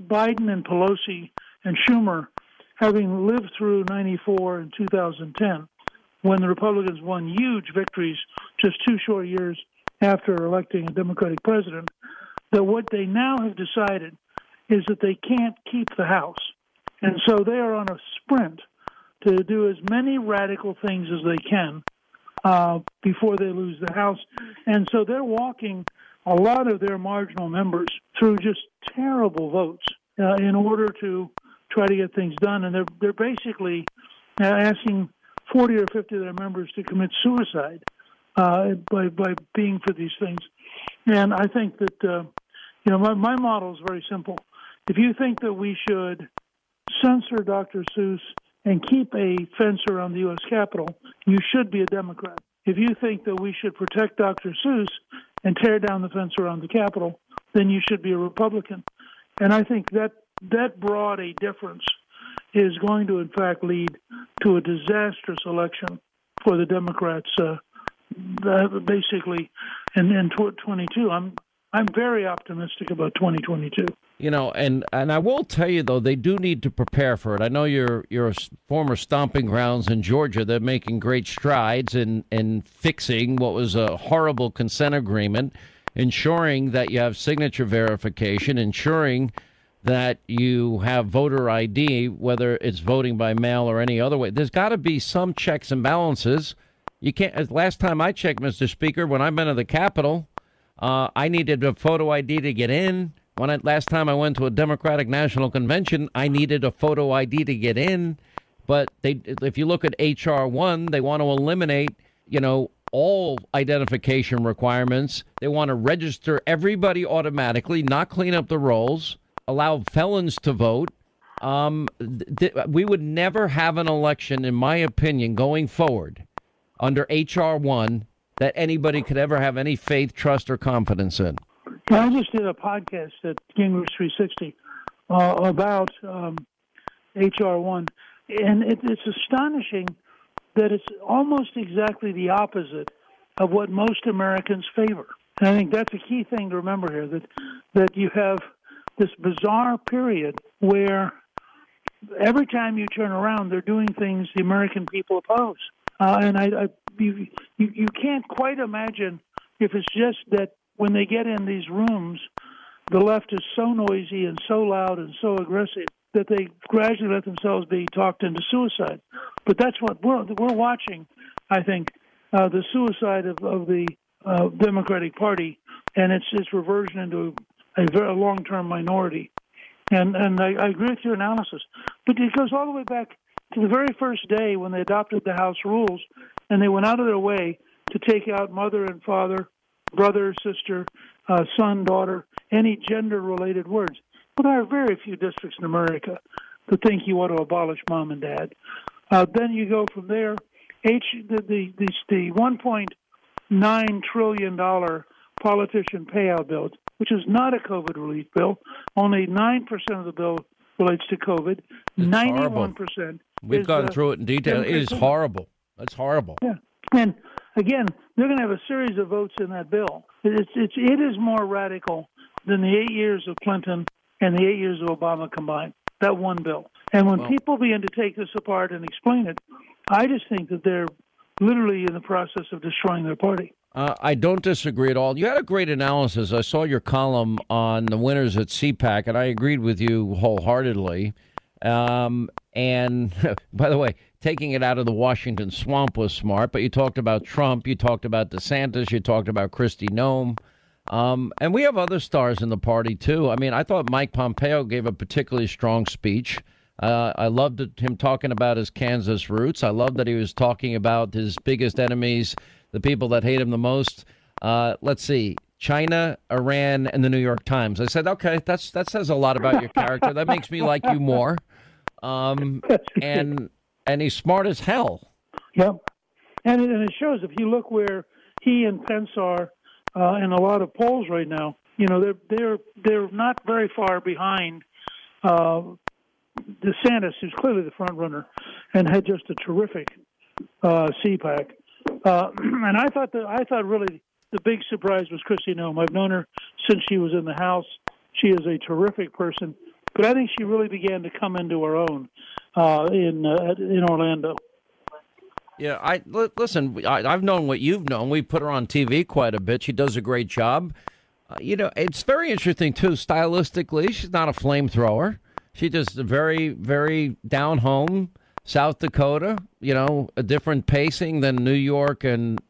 Biden and Pelosi and Schumer, having lived through 94 and 2010, when the Republicans won huge victories just two short years after electing a Democratic president, that what they now have decided is that they can't keep the House And so they are on a sprint to do as many radical things as they can uh, before they lose the House. And so they're walking a lot of their marginal members through just terrible votes uh, in order to try to get things done. And they're, they're basically uh, asking 40 or 50 of their members to commit suicide uh, by, by being for these things. And I think that, uh, you know, my, my model is very simple. If you think that we should censor Dr. Seuss and keep a fence around the U.S. Capitol, you should be a Democrat. If you think that we should protect Dr. Seuss and tear down the fence around the Capitol, then you should be a Republican. And I think that that broad a difference is going to, in fact, lead to a disastrous election for the Democrats. Uh, basically, in, in 22, I'm I'm very optimistic about 2022. You know, and and I will tell you though, they do need to prepare for it. I know your your former stomping grounds in Georgia. They're making great strides in in fixing what was a horrible consent agreement, ensuring that you have signature verification, ensuring that you have voter ID, whether it's voting by mail or any other way. There's got to be some checks and balances. You can't. Last time I checked, Mr. Speaker, when I've been to the Capitol, uh, I needed a photo ID to get in. When I, last time I went to a Democratic National Convention, I needed a photo ID to get in. But they, if you look at HR one, they want to eliminate, you know, all identification requirements. They want to register everybody automatically, not clean up the rolls, allow felons to vote. Um, th- we would never have an election, in my opinion, going forward under HR one that anybody could ever have any faith, trust, or confidence in. I just did a podcast at Gingrich 360 uh, about um, HR one, and it, it's astonishing that it's almost exactly the opposite of what most Americans favor. And I think that's a key thing to remember here that that you have this bizarre period where every time you turn around, they're doing things the American people oppose. Uh, and I, I you, you you can't quite imagine if it's just that when they get in these rooms, the left is so noisy and so loud and so aggressive that they gradually let themselves be talked into suicide. But that's what we're we're watching. I think uh, the suicide of, of the uh, Democratic Party and its its reversion into a very long-term minority. And and I, I agree with your analysis, but it goes all the way back to the very first day when they adopted the House rules, and they went out of their way to take out mother and father, brother, sister, uh, son, daughter, any gender-related words. Well, there are very few districts in America that think you want to abolish mom and dad. Uh, then you go from there. H the the the, the 1.9 trillion dollar politician payout bill, which is not a COVID relief bill. Only nine percent of the bill relates to COVID. Ninety-one percent. We've gone uh, through it in detail. It is horrible. That's horrible. Yeah, and again, they're going to have a series of votes in that bill. It's it's it is more radical than the eight years of Clinton and the eight years of Obama combined. That one bill. And when Well- people begin to take this apart and explain it, I just think that they're literally in the process of destroying their party. Uh, I don't disagree at all. You had a great analysis. I saw your column on the winners at CPAC, and I agreed with you wholeheartedly. Um, and [laughs] by the way, taking it out of the Washington swamp was smart. But you talked about Trump, you talked about DeSantis, you talked about Kristi Noem. Um, and we have other stars in the party, too. I mean, I thought Mike Pompeo gave a particularly strong speech. Uh, I loved him talking about his Kansas roots. I loved that he was talking about his biggest enemies, the people that hate him the most. Uh, let's see, China, Iran, and the New York Times. I said, okay, that's that says a lot about your character. That makes me like you more. Um, [laughs] and and he's smart as hell. Yep. And it, and it shows if you look where he and Pence are uh, in a lot of polls right now, you know they're they're they're not very far behind uh, DeSantis, who's clearly the front runner, and had just a terrific uh, CPAC. Uh, [clears throat] and I thought that I thought really the big surprise was Kristi Noem. I've known her since she was in the House. She is a terrific person, but I think she really began to come into her own uh, in uh, in Orlando. Yeah, I listen. I, I've known what you've known. We put her on TV quite a bit. She does a great job. Uh, you know, it's very interesting too. Stylistically, she's not a flamethrower. She just very, very down home, South Dakota. You know, a different pacing than New York and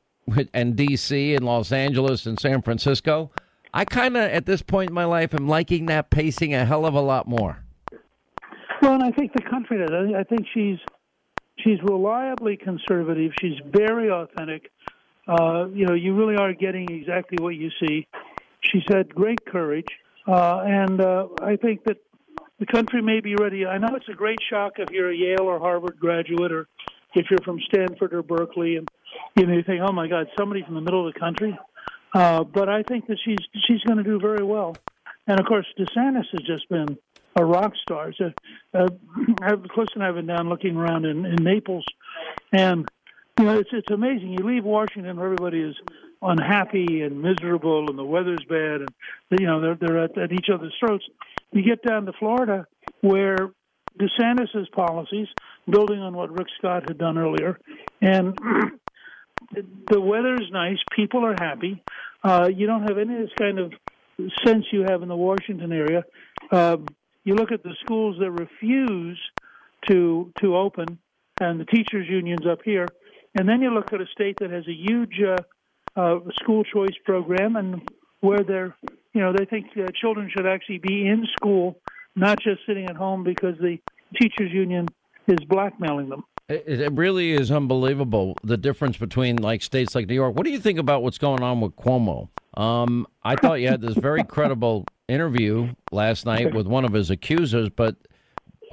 and D.C. and Los Angeles and San Francisco. I kind of, at this point in my life, am liking that pacing a hell of a lot more. Well, and I think the country does. I think she's she's reliably conservative. She's very authentic. Uh, you know, you really are getting exactly what you see. She's had great courage, uh, and uh, I think that the country may be ready. I know it's a great shock if you're a Yale or Harvard graduate, or if you're from Stanford or Berkeley, and you you think, "Oh my God, somebody from the middle of the country." Uh, but I think that she's she's going to do very well. And of course, DeSantis has just been a rock star. So, uh, [clears throat] Cliff and I have been down looking around in, in Naples, and you know it's it's amazing. You leave Washington, where everybody is unhappy and miserable, and the weather's bad, and you know they're they're at, at each other's throats. You get down to Florida, where DeSantis's policies, building on what Rick Scott had done earlier, and [clears throat] the weather is nice, people are happy. Uh, you don't have any of this kind of sense you have in the Washington area. Um, you look at the schools that refuse to to open, and the teachers' unions up here, and then you look at a state that has a huge uh, uh, school choice program, and where they're, you know, they think uh, children should actually be in school, not just sitting at home because the teachers' union is blackmailing them. It, it really is unbelievable the difference between like states like New York. What do you think about what's going on with Cuomo? Um, I thought you had this very [laughs] credible interview last night with one of his accusers, but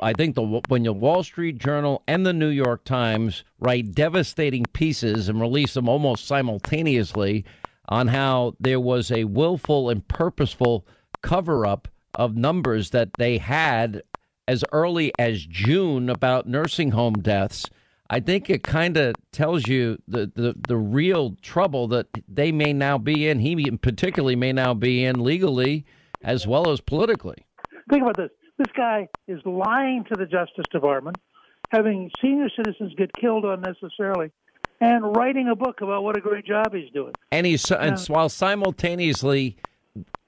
I think the when the Wall Street Journal and the New York Times write devastating pieces and release them almost simultaneously on how there was a willful and purposeful cover up of numbers that they had as early as June about nursing home deaths, I think it kind of tells you the, the, the real trouble that they may now be in. He particularly may now be in legally as well as politically. Think about this. This guy is lying to the Justice Department, having senior citizens get killed unnecessarily, and writing a book about what a great job he's doing. And he's and while simultaneously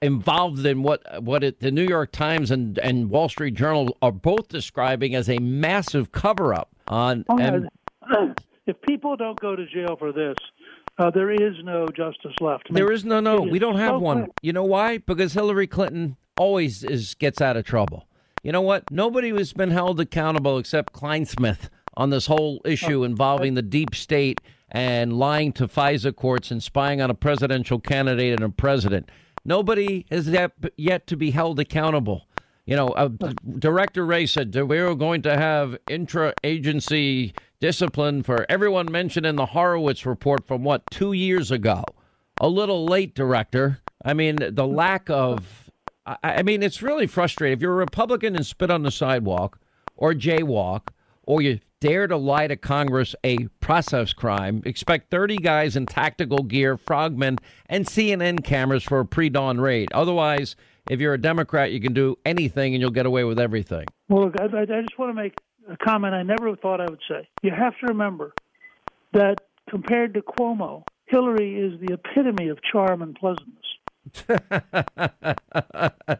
involved in what what it, the New York Times and, and Wall Street Journal are both describing as a massive cover up on. Oh, and, [clears throat] if people don't go to jail for this, uh, there is no justice left. I mean, there is no no. it We don't have so one. clear. You know why? Because Hillary Clinton always is gets out of trouble. You know what? Nobody has been held accountable except Clinesmith on this whole issue involving the deep state and lying to FISA courts and spying on a presidential candidate and a president. Nobody has yet, to be held accountable. You know, uh, Director Wray said we were going to have intra-agency discipline for everyone mentioned in the Horowitz report from what two years ago. A little late, Director. I mean, the lack of. I, I mean, it's really frustrating. If you're a Republican and spit on the sidewalk, or jaywalk, or you dare to lie to Congress a process crime, expect 30 guys in tactical gear, frogmen, and CNN cameras for a pre dawn raid. Otherwise, if you're a Democrat, you can do anything and you'll get away with everything. Well, look, I, I I just want to make a comment I never thought I would say. You have to remember that compared to Cuomo, Hillary is the epitome of charm and pleasantness. [laughs]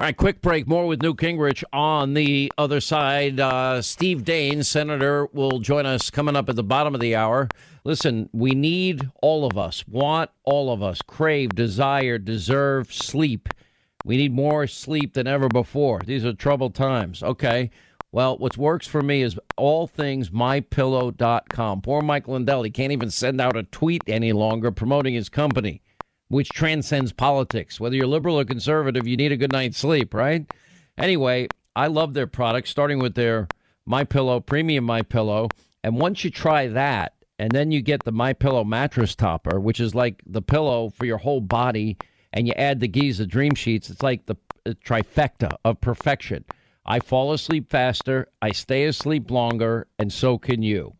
All right, quick break. More with Newt Gingrich on the other side. Uh, Steve Daines, Senator, will join us coming up at the bottom of the hour. Listen, we need all of us, want all of us, crave, desire, deserve sleep. We need more sleep than ever before. These are troubled times. Okay. Well, what works for me is all things mypillow.com. Poor Mike Lindell, he can't even send out a tweet any longer promoting his company which transcends politics. Whether you're liberal or conservative, you need a good night's sleep, right? Anyway, I love their products, starting with their My Pillow Premium My Pillow, and once you try that, and then you get the My Pillow mattress topper, which is like the pillow for your whole body, and you add the Giza Dream Sheets, it's like the trifecta of perfection. I fall asleep faster, I stay asleep longer, and so can you.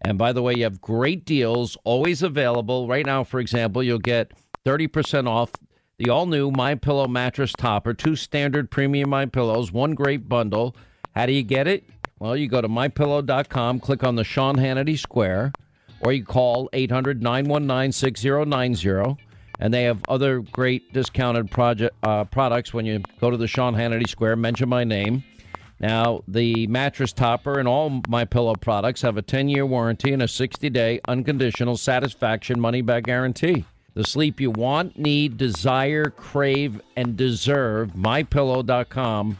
And by the way, you have great deals always available. Right now, for example, you'll get 30% off the all new My Pillow mattress topper, two standard premium My Pillows, one great bundle. How do you get it? Well, you go to mypillow.com, click on the Sean Hannity Square, or you call 800 919 6090. And they have other great discounted project uh, products when you go to the Sean Hannity Square. Mention my name. Now, the mattress topper and all my pillow products have a 10-year warranty and a 60-day unconditional satisfaction money-back guarantee. The sleep you want, need, desire, crave, and deserve. MyPillow.com.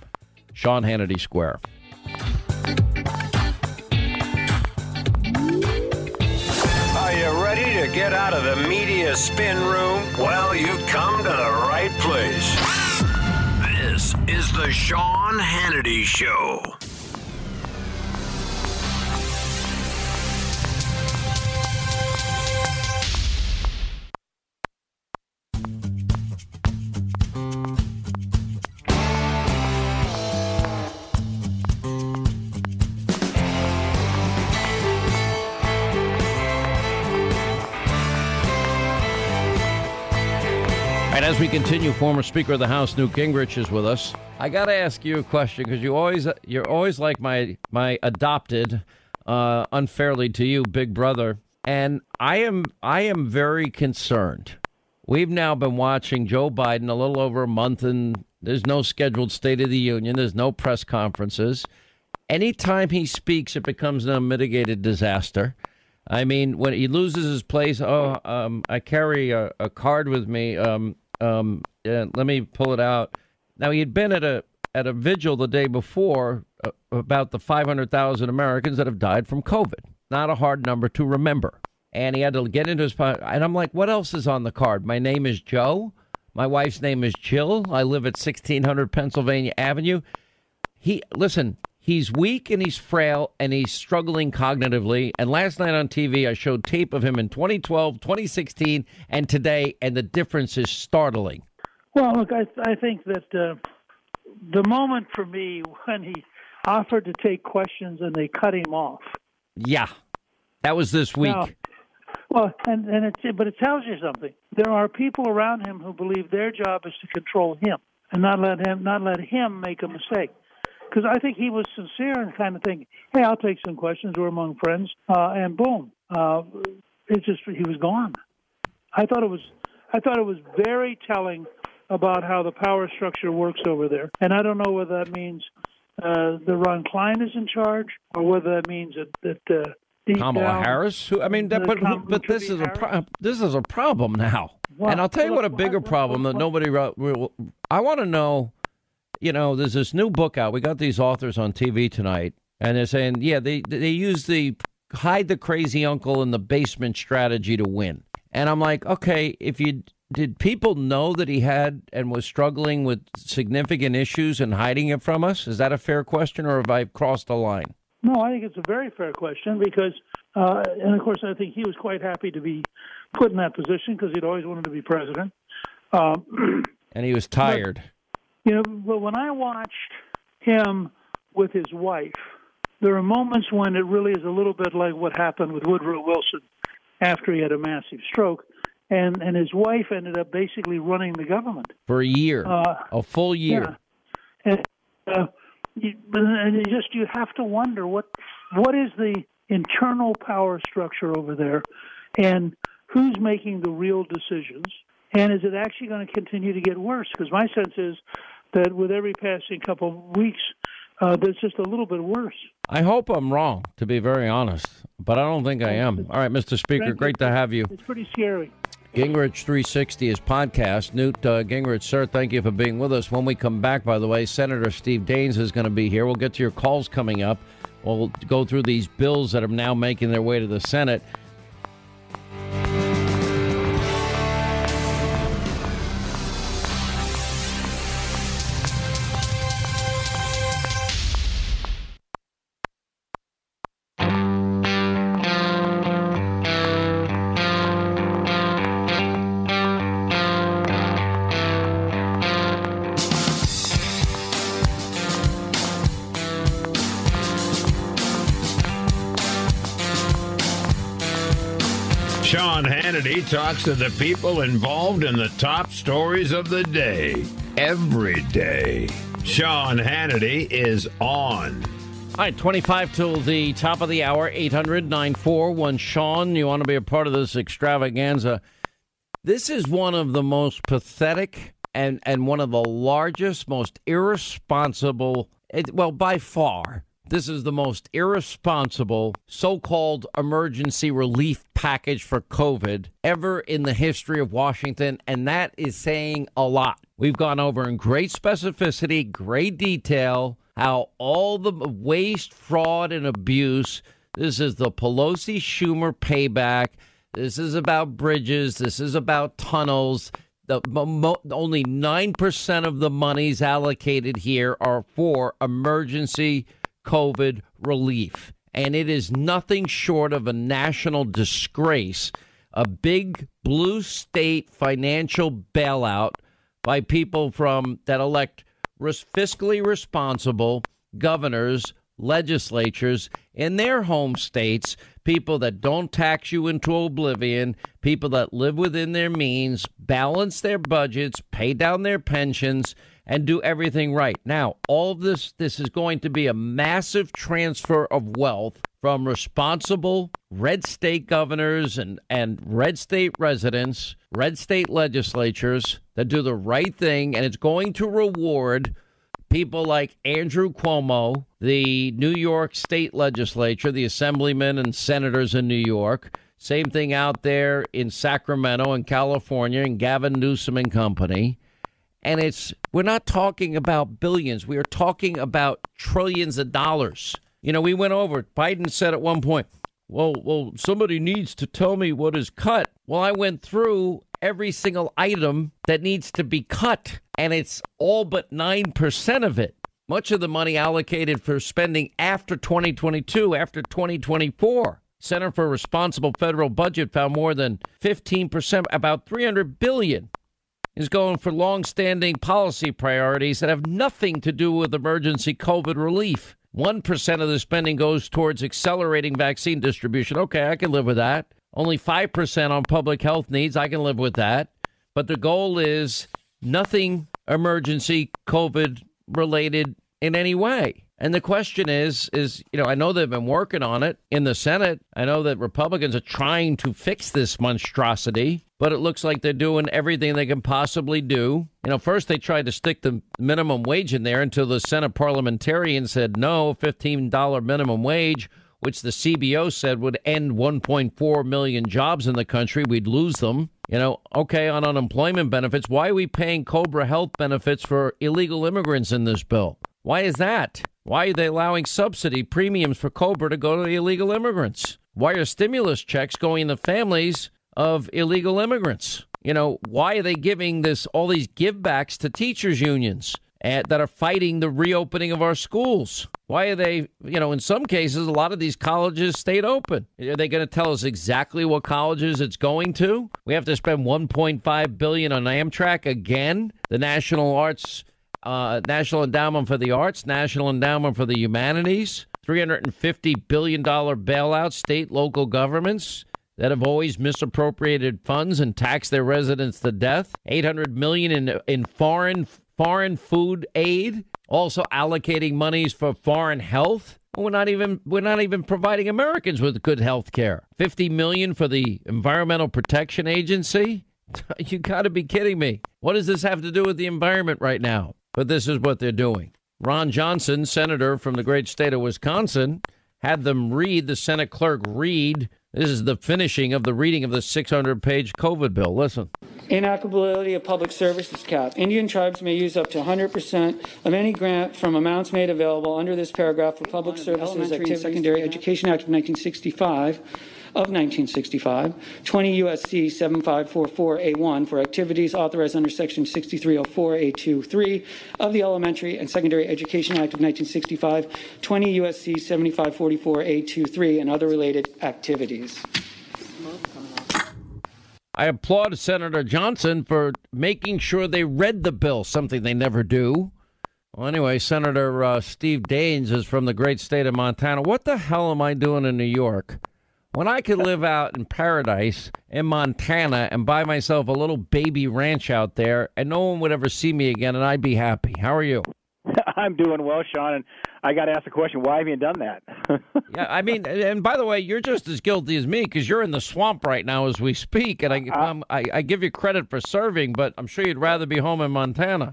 Sean Hannity Square. Are you ready to get out of the media spin room? Well, you've come to the right place. This is the Sean Hannity Show. Right, as we continue, former Speaker of the House Newt Gingrich is with us. I got to ask you a question because you always you're always like my my adopted, uh, unfairly to you, big brother, and I am I am very concerned. We've now been watching Joe Biden a little over a month, and there's no scheduled State of the Union. There's no press conferences. Anytime he speaks, it becomes an unmitigated disaster. I mean, when he loses his place, oh, um, I carry a, a card with me. Um, um, let me pull it out. Now he had been at a at a vigil the day before uh, about the 500,000 Americans that have died from COVID. Not a hard number to remember. And he had to get into his pocket. And I'm like, what else is on the card? My name is Joe. My wife's name is Jill. I live at 1600 Pennsylvania Avenue. He listen. He's weak and he's frail and he's struggling cognitively. And last night on TV, I showed tape of him in 2012, 2016, and today, and the difference is startling. Well, look, I I think that uh, the moment for me [laughs] when he offered to take questions and they cut him off. Yeah, that was this week. Now, well, and and it but it tells you something. There are people around him who believe their job is to control him and not let him not let him make a mistake. Because I think he was sincere and kind of thinking, "Hey, I'll take some questions. We're among friends," uh, and boom, uh, it's just he was gone. I thought it was I thought it was very telling about how the power structure works over there, and I don't know whether that means uh, the Ron Klain is in charge or whether that means that that. Uh, Kamala down, Harris, who I mean, that, but Com- but this is a pro- this is a problem now. And I'll tell you what a bigger problem that nobody. wrote- will- I want to know. You know, there's this new book out. We got these authors on TV tonight, and they're saying, yeah, they they use the hide the crazy uncle in the basement strategy to win. And I'm like, okay, if you did people know that he had and was struggling with significant issues and hiding it from us? Is that a fair question, or have I crossed the line? No, I think it's a very fair question because, uh, and of course, I think he was quite happy to be put in that position because he'd always wanted to be president. Um, [clears throat] And he was tired. You know, but when I watched him with his wife, there are moments when it really is a little bit like what happened with Woodrow Wilson after he had a massive stroke, and and his wife ended up basically running the government. for a year, Uh, a full year. Yeah. And, uh, you, and you just you have to wonder what what is the internal power structure over there, and who's making the real decisions, and is it actually going to continue to get worse? Because my sense is that with every passing couple of weeks, uh, there's just a little bit worse. I hope I'm wrong, to be very honest, but I don't think I am. All right, Mr. Speaker, great to have you. It's pretty scary. Gingrich 360 is podcast. Newt uh, Gingrich, sir, thank you for being with us. When we come back, by the way, Senator Steve Daines is going to be here. We'll get to your calls coming up. We'll go through these bills that are now making their way to the Senate. Hannity talks to the people involved in the top stories of the day every day. Sean Hannity is on. All right, 25 till the top of the hour, 800 941 Sean. You want to be a part of this extravaganza? This is one of the most pathetic and, and one of the largest, most irresponsible well, by far, this is the most irresponsible so called emergency relief package for COVID ever in the history of Washington. And that is saying a lot. We've gone over in great specificity, great detail, how all the waste, fraud, and abuse. This is the Pelosi Schumer payback. This is about bridges. This is about tunnels. The mo- only nine percent of the monies allocated here are for emergency COVID relief, and it is nothing short of a national disgrace, a big blue state financial bailout by people from that elect fiscally responsible governors, legislatures in their home states, people that don't tax you into oblivion, people that live within their means, balance their budgets, pay down their pensions, and do everything right. Now, all of this this is going to be a massive transfer of wealth from responsible red state governors and, and red state residents, red state legislatures that do the right thing, and it's going to reward people like Andrew Cuomo, the New York state legislature, the assemblymen and senators in New York. Same thing out there in Sacramento and California and Gavin Newsom and company. And it's we're not talking about billions. We are talking about trillions of dollars. You know, we went over. Biden said at one point, well, well, somebody needs to tell me what is cut. Well, I went through every single item that needs to be cut, and it's all but 9% of it. Much of the money allocated for spending after 2022, after 2024. Center for Responsible Federal Budget found more than 15%, about 300 billion is going for long-standing policy priorities that have nothing to do with emergency COVID relief. 1% of the spending goes towards accelerating vaccine distribution. Okay, I can live with that. Only 5% on public health needs. I can live with that. But the goal is nothing emergency COVID related in any way. And the question is, is you know, I know they've been working on it in the Senate. I know that Republicans are trying to fix this monstrosity, but it looks like they're doing everything they can possibly do. You know, first they tried to stick the minimum wage in there until the Senate parliamentarian said no, $15 minimum wage, which the CBO said would end 1.4 million jobs in the country. We'd lose them. You know, okay, on unemployment benefits, why are we paying Cobra health benefits for illegal immigrants in this bill? Why is that? Why are they allowing subsidy premiums for Cobra to go to illegal immigrants? Why are stimulus checks going to families of illegal immigrants? You know, why are they giving this all these givebacks to teachers unions at, that are fighting the reopening of our schools? Why are they, you know, in some cases, a lot of these colleges stayed open. Are they going to tell us exactly what colleges it's going to? We have to spend 1.5 billion on Amtrak again. The National Arts uh, National Endowment for the Arts, National Endowment for the Humanities, $350 billion bailout, state, local governments that have always misappropriated funds and taxed their residents to death, 800 million in in foreign foreign food aid, also allocating monies for foreign health. We're not even we're not even providing Americans with good health care. 50 million for the Environmental Protection Agency? [laughs] You got to be kidding me. What does this have to do with the environment right now? But this is what they're doing. Ron Johnson, senator from the great state of Wisconsin, had them read, the Senate clerk read. This is the finishing of the reading of the 600 page COVID bill. Listen. Inapplicability of public services cap. Indian tribes may use up to 100% of any grant from amounts made available under this paragraph for public services activity secondary education act of 1965 of 1965, 20 U.S.C. 7544A1 for activities authorized under Section 6304A23 of the Elementary and Secondary Education Act of 1965, 20 U.S.C. 7544A23, and other related activities. I applaud Senator Johnson for making sure they read the bill, something they never do. Well, anyway, Senator uh, Steve Daines is from the great state of Montana. What the hell am I doing in New York? When I could live out in paradise in Montana and buy myself a little baby ranch out there and no one would ever see me again and I'd be happy. How are you? [laughs] I'm doing well, Sean, and I got to ask the question: Why have you done that? [laughs] yeah, I mean, and by the way, you're just as guilty as me because you're in the swamp right now as we speak, and I, uh, I, I give you credit for serving, but I'm sure you'd rather be home in Montana.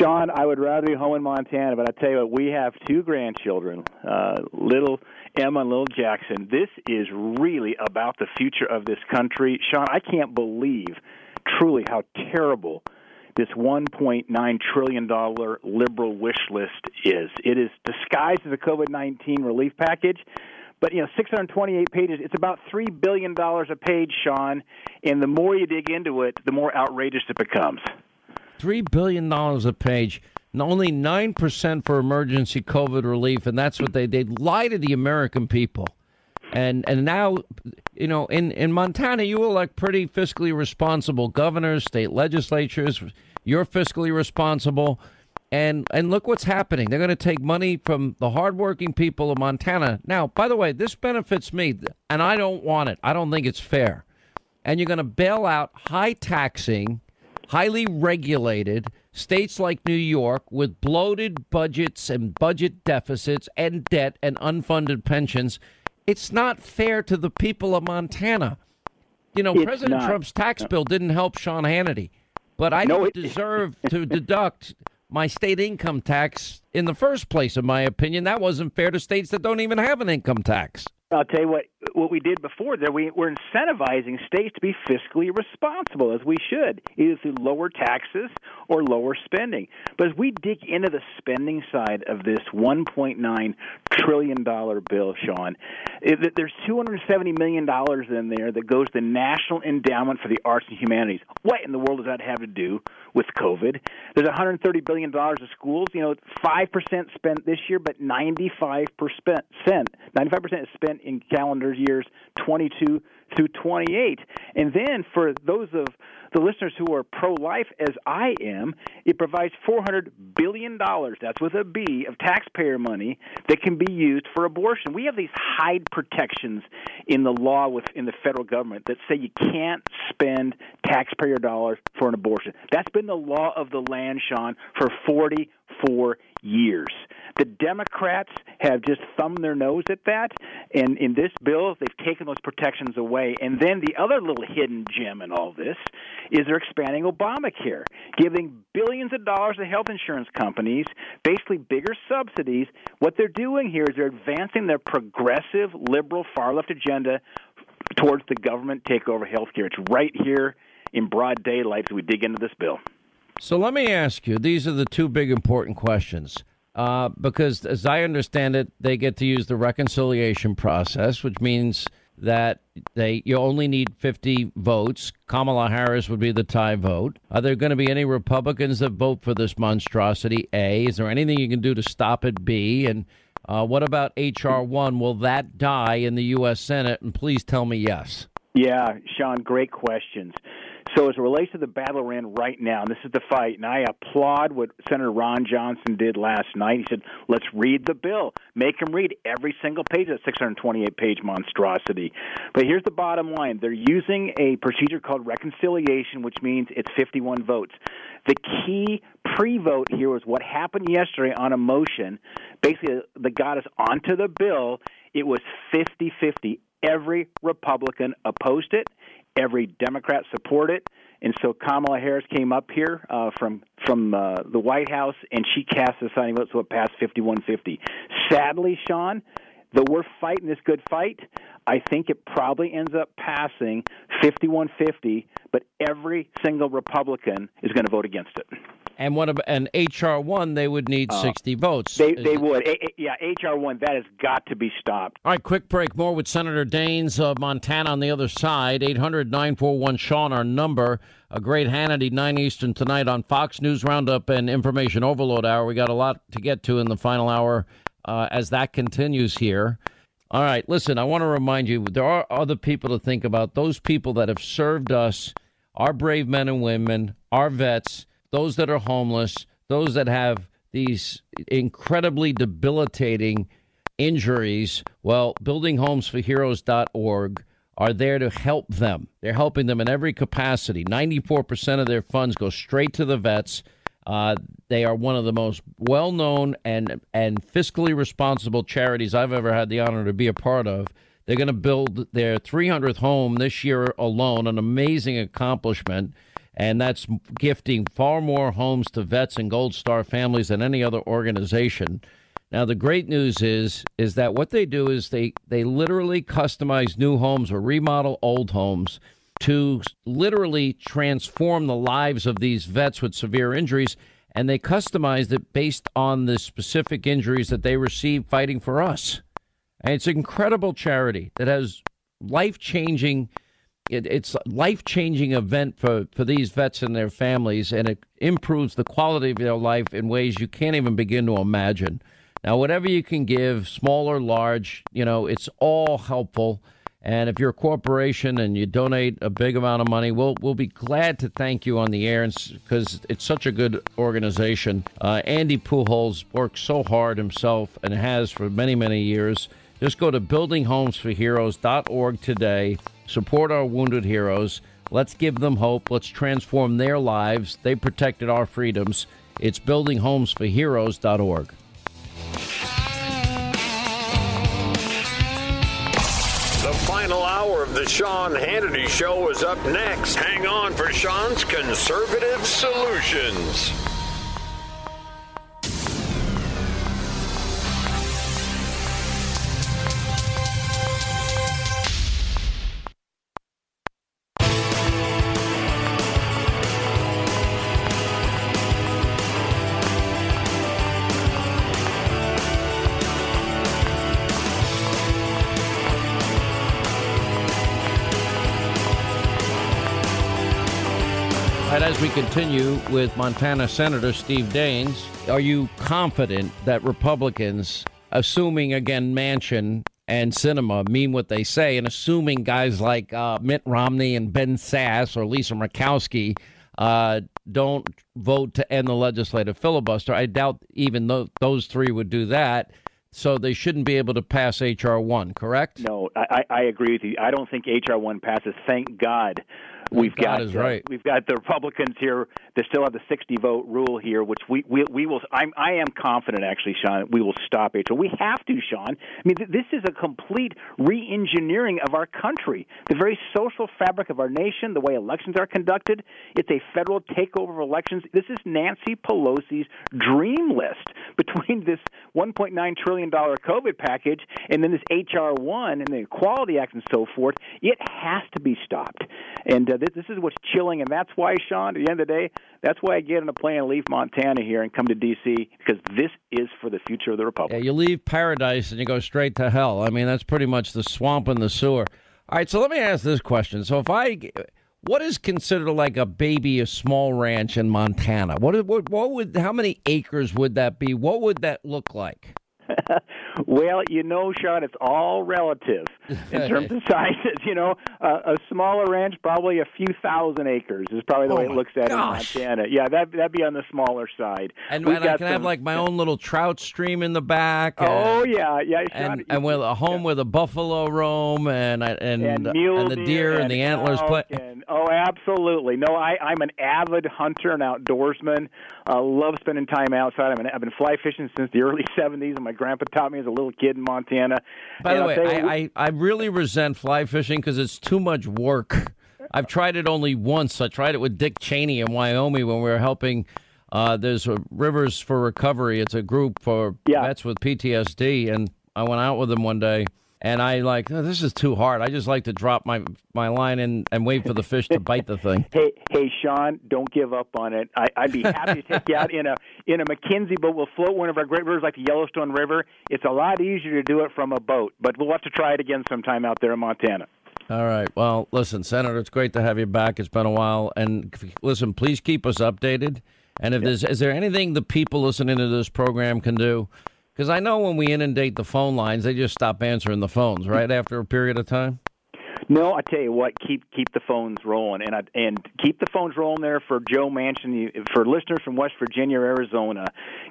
Sean, I would rather be home in Montana, but I tell you what, we have two grandchildren, uh, little Emma and little Jackson. This is really about the future of this country. Sean, I can't believe truly how terrible this $1.9 trillion liberal wish list is. It is disguised as a COVID 19 relief package. But you know, 628 pages. It's about three billion dollars a page, Sean. And the more you dig into it, the more outrageous it becomes. Three billion dollars a page. Only nine percent for emergency COVID relief, and that's what they they lie to the American people. And and now, you know, in in Montana, you elect pretty fiscally responsible governors, state legislatures. You're fiscally responsible. And and look what's happening. They're going to take money from the hardworking people of Montana. Now, by the way, this benefits me, and I don't want it. I don't think it's fair. And you're going to bail out high taxing highly regulated states like New York with bloated budgets and budget deficits and debt and unfunded pensions. It's not fair to the people of Montana. You know, It's President not. Trump's tax uh, bill didn't help Sean Hannity, but I No, don't it- deserve [laughs] to deduct my state income tax in the first place, in my opinion. That wasn't fair to states that don't even have an income tax. I'll tell you what. What we did before there, we, we're incentivizing states to be fiscally responsible, as we should, either through lower taxes or lower spending. But as we dig into the spending side of this 1.9 trillion dollar bill, Sean, it, there's 270 million dollars in there that goes to the National Endowment for the Arts and Humanities. What in the world does that have to do with COVID? There's 130 billion dollars of schools. You know, five percent spent this year, but 95 percent 95 percent is spent in calendar years 22 through 28. And then for those of the listeners who are pro-life, as I am, it provides 400 billion dollars. That's with a B of taxpayer money that can be used for abortion. We have these Hyde protections in the law within the federal government that say you can't spend taxpayer dollars for an abortion. That's been the law of the land, Sean, for 44 years. The Democrats have just thumbed their nose at that, and in this bill, they've taken those protections away. And then the other little hidden gem in all this is they're expanding Obamacare, giving billions of dollars to health insurance companies, basically bigger subsidies. What they're doing here is they're advancing their progressive, liberal, far left agenda towards the government takeover of health care. It's right here in broad daylight as we dig into this bill. So let me ask you: These are the two big important questions. Uh, because, as I understand it, they get to use the reconciliation process, which means that they you only need 50 votes. Kamala Harris would be the tie vote. Are there going to be any Republicans that vote for this monstrosity? A. Is there anything you can do to stop it? B. And uh, what about HR one? Will that die in the U.S. Senate? And please tell me yes. Yeah, Sean, great questions. So, as it relates to the battle we're in right now, and this is the fight, and I applaud what Senator Ron Johnson did last night. He said, let's read the bill. Make him read every single page of that 628 page monstrosity. But here's the bottom line they're using a procedure called reconciliation, which means it's 51 votes. The key pre vote here was what happened yesterday on a motion. Basically, that got us onto the bill. It was 50 50. Every Republican opposed it. Every Democrat supported it, and so Kamala Harris came up here uh, from from uh, the White House, and she cast the deciding vote, so it passed 51-50. Sadly, Sean, though we're fighting this good fight, I think it probably ends up passing 51-50, but every single Republican is going to vote against it. And what about an HR one? They would need Uh, 60 votes. They they would. A- a- yeah, HR one that has got to be stopped. All right, quick break. More with Senator Daines of Montana on the other side. 800 941 Sean, our number. A great Hannity, 9 Eastern tonight on Fox News Roundup and Information Overload Hour. We got a lot to get to in the final hour uh, as that continues here. All right, listen, I want to remind you there are other people to think about. Those people that have served us, our brave men and women, our vets, those that are homeless, those that have these incredibly debilitating injuries. Well, buildinghomesforheroes.org are there to help them. They're helping them in every capacity. 94% of their funds go straight to the vets. Uh, they are one of the most well-known and and fiscally responsible charities I've ever had the honor to be a part of. They're going to build their 300th home this year alone, an amazing accomplishment. And that's gifting far more homes to vets and Gold Star families than any other organization. Now the great news is is that what they do is they they literally customize new homes or remodel old homes to literally transform the lives of these vets with severe injuries and they customized it based on the specific injuries that they received fighting for us. And it's an incredible charity that has life changing. It, it's life changing event for, for these vets and their families, and it improves the quality of their life in ways you can't even begin to imagine. Now, whatever you can give, small or large, you know, it's all helpful. And if you're a corporation and you donate a big amount of money, we'll we'll be glad to thank you on the air because it's such a good organization. Uh, Andy Pujols works so hard himself and has for many many years. Just go to buildinghomesforheroes.org today. Support our wounded heroes. Let's give them hope. Let's transform their lives. They protected our freedoms. It's buildinghomesforheroes.org. The final hour of the Sean Hannity Show is up next. Hang on for Sean's conservative solutions. Continue with Montana Senator Steve Daines, are you confident that Republicans, assuming again Manchin and Sinema, mean what they say, and assuming guys like uh, Mitt Romney and Ben Sasse or Lisa Murkowski uh, don't vote to end the legislative filibuster? I doubt even th- those three would do that. So they shouldn't be able to pass HR one, correct? No, I, I agree with you. I don't think HR one passes. Thank God we've God got is uh, right. we've got the Republicans here that still have the 60 vote rule here, which we we, we will. I'm I am confident actually, Sean. We will stop HR. We have to, Sean. I mean, th- this is a complete re-engineering of our country, the very social fabric of our nation, the way elections are conducted. It's a federal takeover of elections. This is Nancy Pelosi's dream list [laughs] between this 1.9 trillion dollar COVID package and then this HR one and the Equality Act and so forth. It has to be stopped. And uh, this is what's chilling, and that's why, Sean. At the end of the day, that's why I get on a plane and leave Montana here and come to D.C. because this is for the future of the republic. Yeah, you leave paradise and you go straight to hell. I mean, that's pretty much the swamp and the sewer. All right, so let me ask this question. So if I what is considered like a baby a small ranch in Montana? What what what would how many acres would that be? What would that look like? [laughs] well, you know, Sean, it's all relative in [laughs] terms of sizes. You know, uh, a smaller ranch, probably a few thousand acres, is probably the Oh way it looks at gosh. in Montana. Yeah, that that'd be on the smaller side. And, and I can have like my own little trout stream in the back. and- Oh yeah, yeah, Sean. and and with a home with a buffalo roam and and and, and, the deer and, the antlers play. And, oh, absolutely. No, I, I'm an avid hunter and outdoorsman. Uh, love spending time outside. I'm an, I've been fly fishing since the early '70s, and my grandpa taught me as a little kid in Montana. By And the way, you, I, I, I really resent fly fishing because it's too much work. I've tried it only once. I tried it with Dick Cheney in Wyoming when we were helping. Uh, there's a Rivers for Recovery. It's a group for vets with PTSD, and I went out with them one day, and I like "Oh, this is too hard. I just like to drop my my line in and wait for the fish to bite the thing. Hey, hey, Sean, don't give up on it. I, I'd be happy to take you out in a in a McKenzie boat. We'll float one of our great rivers like the Yellowstone River. It's a lot easier to do it from a boat, but we'll have to try it again sometime out there in Montana. All right. Well, listen, Senator, it's great to have you back. It's been a while, and listen, please keep us updated. And if there's is there anything the people listening to this program can do? Because I know when we inundate the phone lines, they just stop answering the phones right after a period of time. No, I tell you what, keep keep the phones rolling, and I, and keep the phones rolling there for Joe Manchin. For listeners from West Virginia, or Arizona,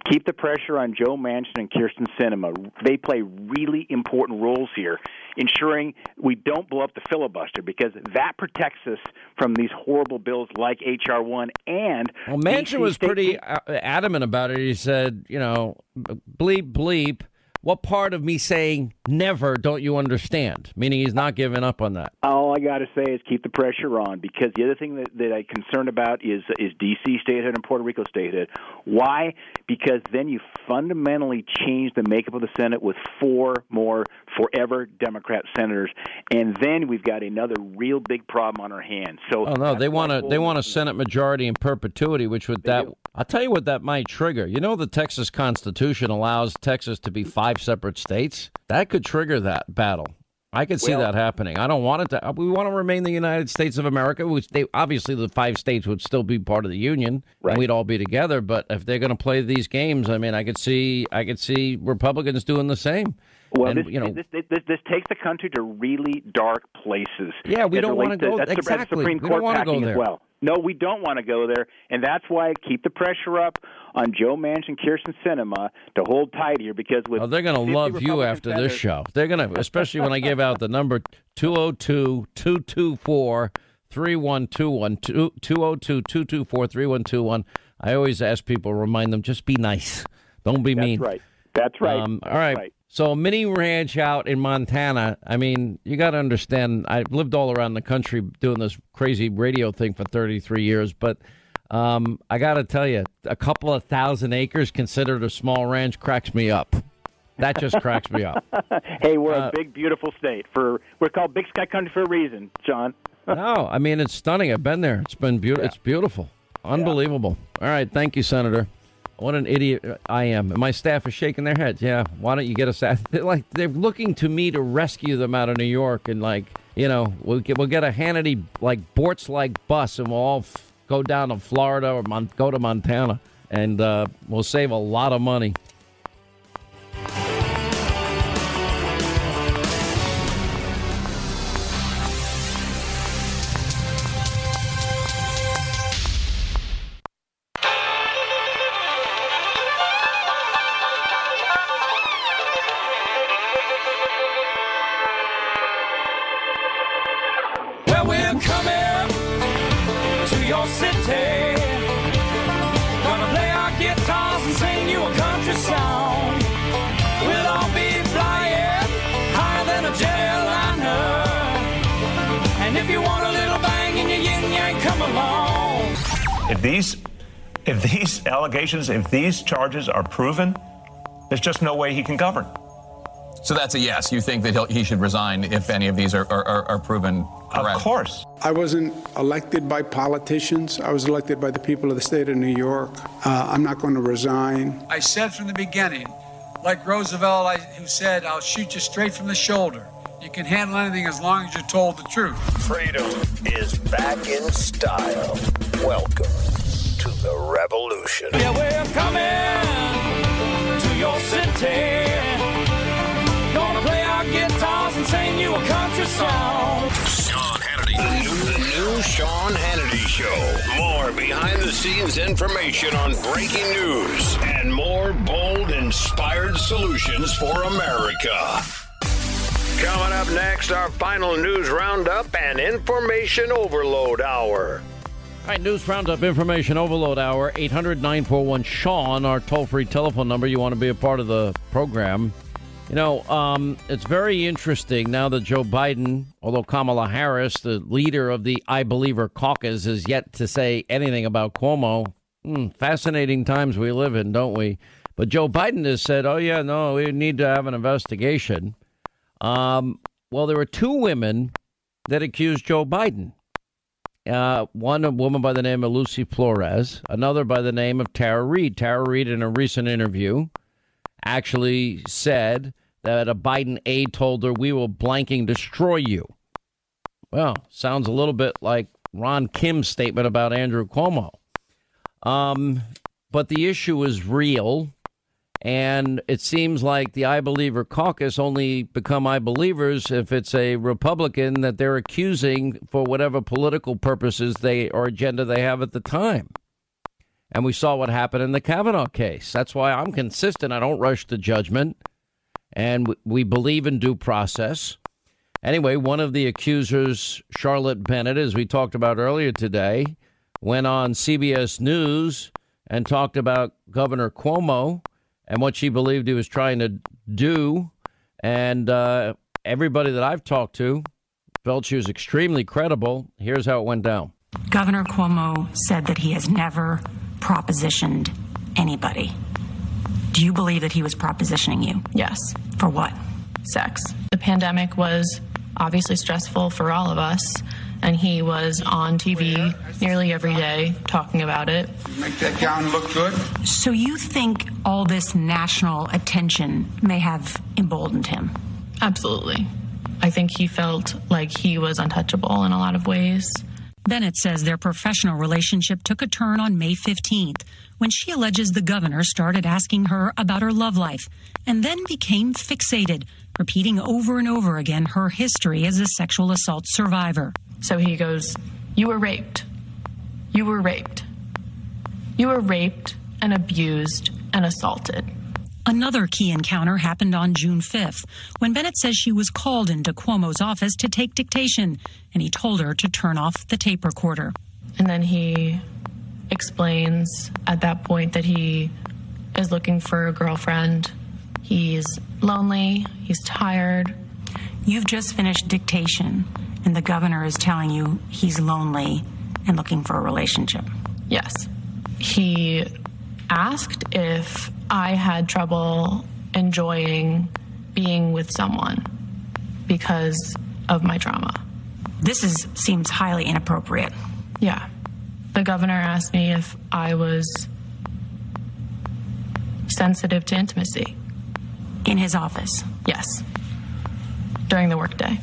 keep the pressure on Joe Manchin and Kyrsten Sinema. They play really important roles here, ensuring we don't blow up the filibuster because that protects us from these horrible bills like HR one and Well, Manchin was pretty uh, adamant about it. He said, you know, bleep bleep. What part of me saying never don't you understand? Meaning he's not giving up on that. All I got to say is keep the pressure on because the other thing that, that I'm concerned about is is D.C. statehood and Puerto Rico statehood. Why? Because then you fundamentally change the makeup of the Senate with four more forever Democrat senators, and then we've got another real big problem on our hands. So, oh no, they want to they want a Senate majority in perpetuity, which would that I'll tell you what that might trigger. You know, the Texas Constitution allows Texas to be five separate states. That could trigger that battle. I could see Well- that happening. I don't want it to. Uh, we want to remain the United States of America. Which they obviously the five states would still be part of the union, and we'd all be together. But if they're going to play these games, I mean, I could see, I could see Republicans doing the same. Well, and, this, you know, this, this, this, this takes the country to really dark places. Yeah, we don't wanna go- That's the- exactly. Supreme We don't Court wanna go there. as well. No, we don't want to go there, and that's why I keep the pressure up on Joe Manchin, Kyrsten Sinema to hold tight here because with Oh, they're going to love you after this show. They're going to, especially when I give out the number 202 224 3121. 202 224 3121. I always ask people, remind them, just be nice. Don't be mean. right. That's right. Um, all That's right. So, a mini ranch out in Montana. I mean, you got to understand, I've lived all around the country doing this crazy radio thing for 33 years, but um, I got to tell you, a couple of thousand acres considered a small ranch cracks me up. That just cracks me up. [laughs] hey, we're Uh, a big, beautiful state. For we're called Big Sky Country for a reason, John. [laughs] no, I mean it's stunning. I've been there. It's been beautiful. It's beautiful, unbelievable. All right, thank you, Senator. What an idiot I am. And my staff is shaking their heads. Yeah, why don't you get us out? [laughs] They're like they're looking to me to rescue them out of New York, and like you know, we'll get we'll get a Hannity like Bortz like bus, and we'll all f- go down to Florida or Mon- go to Montana, and uh, we'll save a lot of money. Allegations, if these charges are proven, there's just no way he can govern. So that's a yes. You think that he'll, he should resign if any of these are, are, are, are proven correct? Of course. I wasn't elected by politicians. I was elected by the people of the state of New York. Uh, I'm not going to resign. I said from the beginning, like Roosevelt, I, who said, I'll shoot you straight from the shoulder. You can handle anything as long as you're told the truth. Freedom is back in style. Welcome to the revolution. Yeah, we're coming to your city. Gonna play our guitars and sing you a country song. Sean Hannity. The new, the new Sean Hannity Show. More behind the scenes information on breaking news and more bold, inspired solutions for America. Coming up next, our final news roundup and information overload hour. All right, News Roundup Information Overload Hour, 800 941 Sean, our toll free telephone number. You want to be a part of the program. You know, um, it's very interesting now that Joe Biden, although Kamala Harris, the leader of the I Believer caucus, is yet to say anything about Cuomo. Hmm, fascinating times we live in, don't we? But Joe Biden has said, oh, yeah, no, we need to have an investigation. Um, well, there were two women that accused Joe Biden. Uh, one a woman by the name of Lucy Flores, another by the name of Tara Reade. Tara Reade, in a recent interview, actually said that a Biden aide told her, "We will blanking destroy you." Well, sounds a little bit like Ron Kim's statement about Andrew Cuomo. Um, but the issue is real. And it seems like the I Believer caucus only become I Believers if it's a Republican that they're accusing for whatever political purposes they or agenda they have at the time. And we saw what happened in the Kavanaugh case. That's why I'm consistent. I don't rush to judgment. And we- we believe in due process. Anyway, one of the accusers, Charlotte Bennett, as we talked about earlier today, went on CBS News and talked about Governor Cuomo and what she believed he was trying to do. And uh, everybody that I've talked to, felt she was extremely credible. Here's how it went down. Governor Cuomo said that he has never propositioned anybody. Do you believe that he was propositioning you? Yes. For what? Sex. The pandemic was obviously stressful for all of us, and he was on TV nearly every day talking about it. Make that gown look good. So you think all this national attention may have emboldened him? Absolutely. I think he felt like he was untouchable in a lot of ways. Bennett says their professional relationship took a turn on May 15th when she alleges the governor started asking her about her love life and then became fixated, repeating over and over again her history as a sexual assault survivor. So he goes, You were raped. You were raped. You were raped and abused and assaulted. Another key encounter happened on June 5th when Bennett says she was called into Cuomo's office to take dictation, and he told her to turn off the tape recorder. And then he explains at that point that he is looking for a girlfriend. He's lonely, he's tired. You've just finished dictation, and the governor is telling you he's lonely and looking for a relationship. Yes. He asked if I had trouble enjoying being with someone because of my trauma. This is seems highly inappropriate. Yeah. The governor asked me if I was sensitive to intimacy. In his office? Yes. During the workday.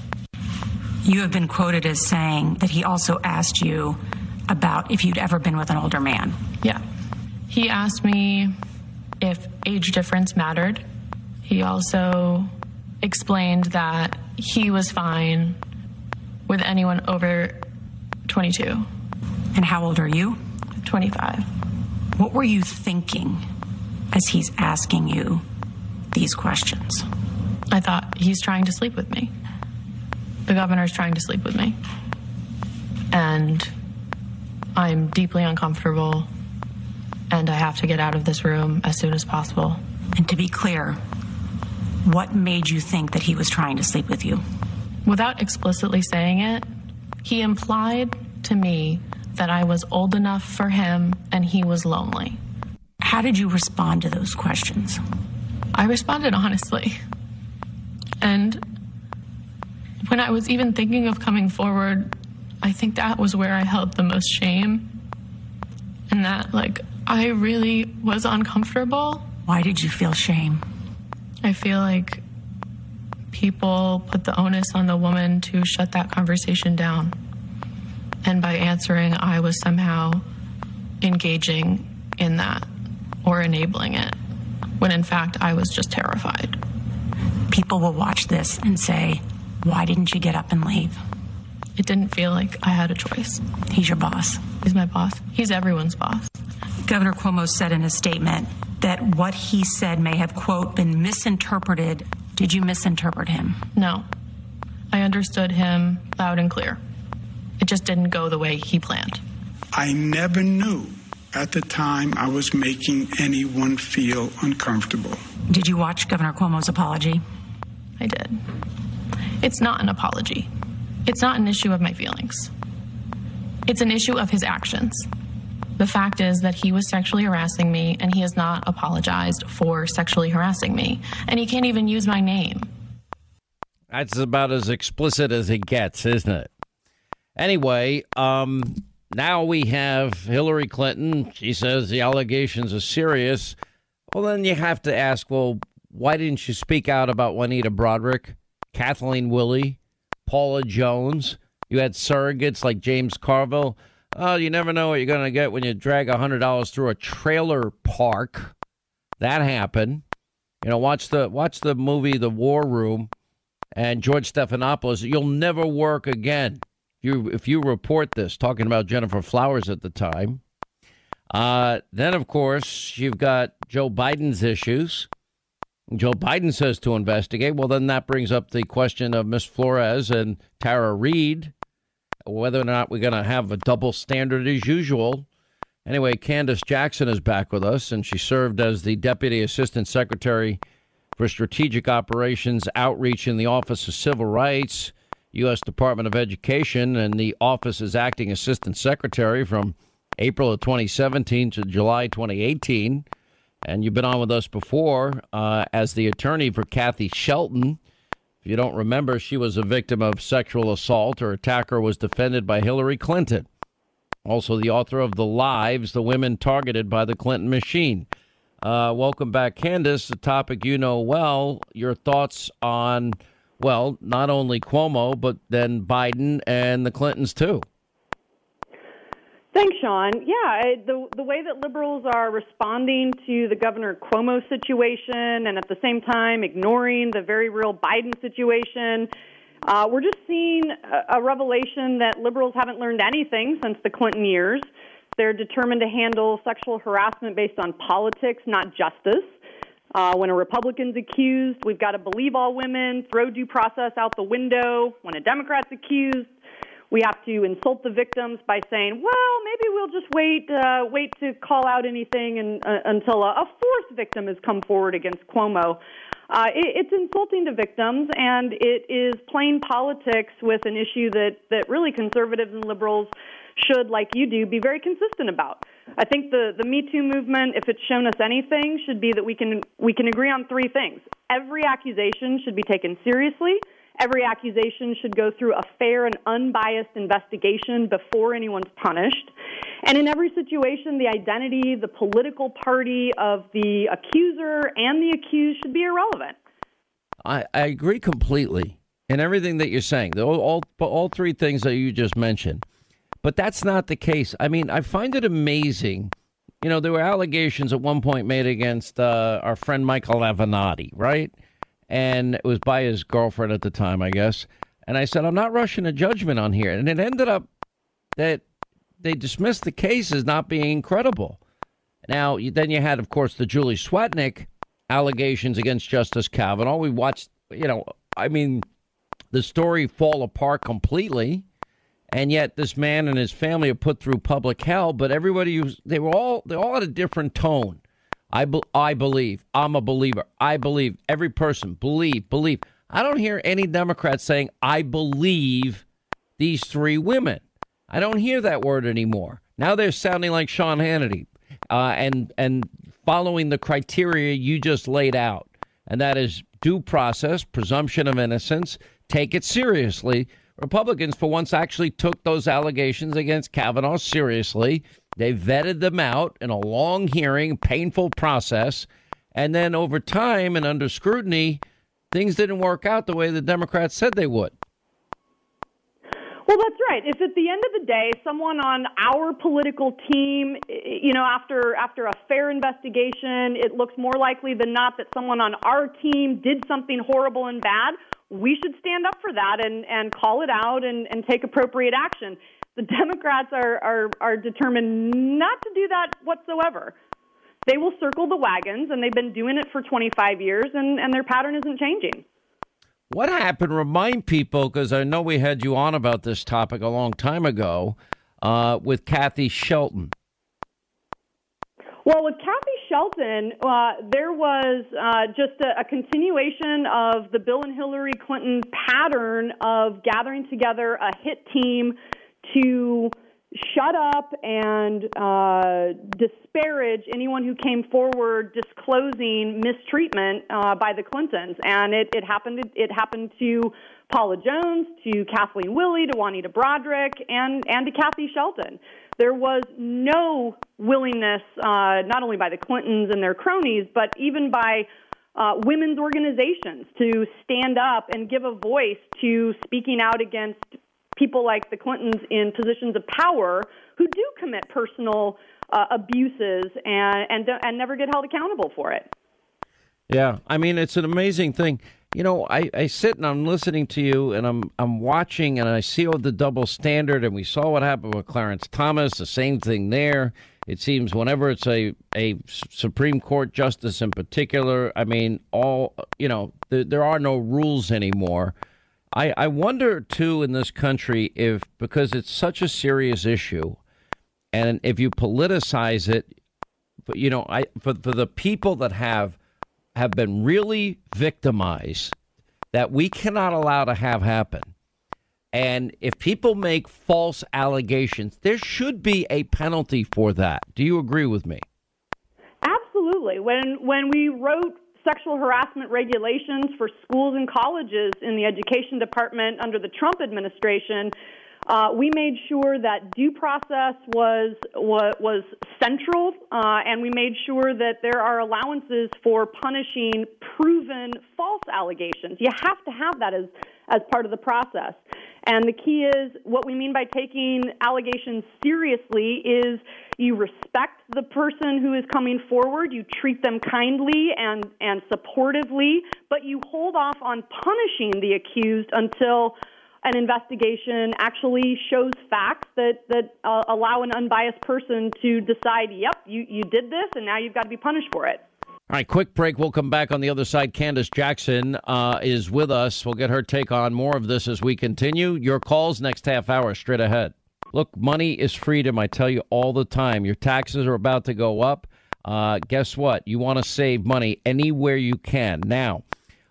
You have been quoted as saying that he also asked you about if you'd ever been with an older man. Yeah. He asked me if age difference mattered. He also explained that he was fine with anyone over 22. And how old are you? 25. What were you thinking as he's asking you these questions? I thought he's trying to sleep with me. The governor's trying to sleep with me. And I'm deeply uncomfortable and I have to get out of this room as soon as possible. And to be clear, what made you think that he was trying to sleep with you? Without explicitly saying it, he implied to me that I was old enough for him and he was lonely. How did you respond to those questions? I responded honestly. And when I was even thinking of coming forward, I think that was where I held the most shame. And that, like, I really was uncomfortable. Why did you feel shame? I feel like people put the onus on the woman to shut that conversation down. And by answering, I was somehow engaging in that or enabling it, when in fact I was just terrified. People will watch this and say, Why didn't you get up and leave? It didn't feel like I had a choice. He's your boss. He's my boss. He's everyone's boss. Governor Cuomo said in a statement that what he said may have, quote, been misinterpreted. Did you misinterpret him? No. I understood him loud and clear. It just didn't go the way he planned. I never knew at the time I was making anyone feel uncomfortable. Did you watch Governor Cuomo's apology? I did. It's not an apology. It's not an issue of my feelings. It's an issue of his actions. The fact is that he was sexually harassing me and he has not apologized for sexually harassing me. And he can't even use my name. That's about as explicit as it gets, isn't it? Anyway, um, now we have Hillary Clinton. She says the allegations are serious. Well, then you have to ask, well, why didn't you speak out about Juanita Broaddrick, Kathleen Willey, Paula Jones? You had surrogates like James Carville. Oh, you never know what you're going to get when you drag $100 through a trailer park. That happened. You know, watch the watch the movie The War Room and George Stephanopoulos. You'll never work again. You if you report this, talking about Gennifer Flowers at the time. Uh, then, of course, you've got Joe Biden's issues. Joe Biden says to investigate. Well, then that brings up the question of Miss Flores and Tara Reade, whether or not we're going to have a double standard as usual. Anyway, Candice Jackson is back with us, and she served as the Deputy Assistant Secretary for Strategic Operations Outreach in the Office of Civil Rights. U.S. Department of Education and the office as acting assistant secretary from April of 2017 to July 2018. And you've been on with us before uh, as the attorney for Kathy Shelton. If you don't remember, she was a victim of sexual assault. Her attacker was defended by Hillary Clinton. Also, the author of The Lives, the women targeted by the Clinton machine. Uh, welcome back, Candice. A topic you know well. Your thoughts on, well, not only Cuomo, but then Biden and the Clintons, too. Thanks, Sean. Yeah, the the way that liberals are responding to the Governor Cuomo situation, and at the same time ignoring the very real Biden situation, uh, we're just seeing a, a revelation that liberals haven't learned anything since the Clinton years. They're determined to handle sexual harassment based on politics, not justice. Uh, when a Republican's accused, we've got to believe all women, throw due process out the window. When a Democrat's accused, we have to insult the victims by saying, "Well, maybe we'll just wait, uh, wait to call out anything and, uh, until a, a, fourth victim has come forward against Cuomo." Uh, it, it's insulting to victims, and it is plain politics with an issue that that really conservatives and liberals should, like you do, be very consistent about. I think the the Me Too movement, if it's shown us anything, should be that we can we can agree on three things. Every accusation should be taken seriously. Every accusation should go through a fair and unbiased investigation before anyone's punished. And in every situation, the identity, the political party of the accuser and the accused should be irrelevant. I, I agree completely in everything that you're saying. All, all, all three things that you just mentioned. But that's not the case. I mean, I find it amazing. You know, there were allegations at one point made against uh, our friend Michael Avenatti, right? And it was by his girlfriend at the time, I guess. And I said, I'm not rushing a judgment on here. And it ended up that they dismissed the case as not being credible. Now, then you had, of course, the Julie Swetnick allegations against Justice Kavanaugh. We watched, you know, I mean, the story fall apart completely and yet this man and his family are put through public hell. But everybody, they were all they all had a different tone. I be, I believe. I'm a believer. I believe. Every person believe believe. I don't hear any Democrats saying I believe these three women. I don't hear that word anymore. Now they're sounding like Sean Hannity, uh, and and following the criteria you just laid out, and that is due process, presumption of innocence. Take it seriously Republicans, for once, actually took those allegations against Kavanaugh seriously. They vetted them out in a long hearing, painful process. And then over time and under scrutiny, things didn't work out the way the Democrats said they would. Well, that's right. If at the end of the day, someone on our political team, you know, after after a fair investigation, it looks more likely than not that someone on our team did something horrible and bad, we should stand up for that and, and call it out and, and take appropriate action. The Democrats are, are, are determined not to do that whatsoever. They will circle the wagons, and they've been doing it for 25 years, and, and their pattern isn't changing. What happened? Remind people, because I know we had you on about this topic a long time ago uh, with Kathy Shelton. Well, with Kathy Shelton, uh, there was uh, just a, a, continuation of the Bill and Hillary Clinton pattern of gathering together a hit team to shut up and uh, disparage anyone who came forward disclosing mistreatment uh, by the Clintons. And it, it happened. It happened to Paula Jones, to Kathleen Willey, to Juanita Broaddrick, and and to Kathy Shelton. There was no willingness, uh, not only by the Clintons and their cronies, but even by uh, women's organizations to stand up and give a voice to speaking out against people like the Clintons in positions of power who do commit personal uh, abuses and, and and never get held accountable for it. Yeah, I mean it's an amazing thing. You know, I, I sit and I'm listening to you and I'm I'm watching and I see all the double standard and we saw what happened with Clarence Thomas, the same thing there. It seems whenever it's a, a Supreme Court justice in particular, I mean, all, you know, there, there are no rules anymore. I, I wonder, too, in this country, if because it's such a serious issue and if you politicize it, you know, I for, for the people that have have been really victimized that we cannot allow to have happen. And if people make false allegations, there should be a penalty for that. Do you agree with me? Absolutely. When when we wrote sexual harassment regulations for schools and colleges in the education department under the Trump administration, uh, we made sure that due process was was, was central, uh, and we made sure that there are allowances for punishing proven false allegations. You have to have that as as part of the process. And the key is what we mean by taking allegations seriously is you respect the person who is coming forward, you treat them kindly and, and supportively, but you hold off on punishing the accused until an investigation actually shows facts that, that uh, allow an unbiased person to decide, yep, you, you did this and now you've got to be punished for it. All right, quick break. We'll come back on the other side. Candice Jackson uh, is with us. We'll get her take on more of this as we continue. Your calls next half hour straight ahead. Look, money is freedom. I tell you all the time. Your taxes are about to go up. Uh, guess what? You want to save money anywhere you can. Now,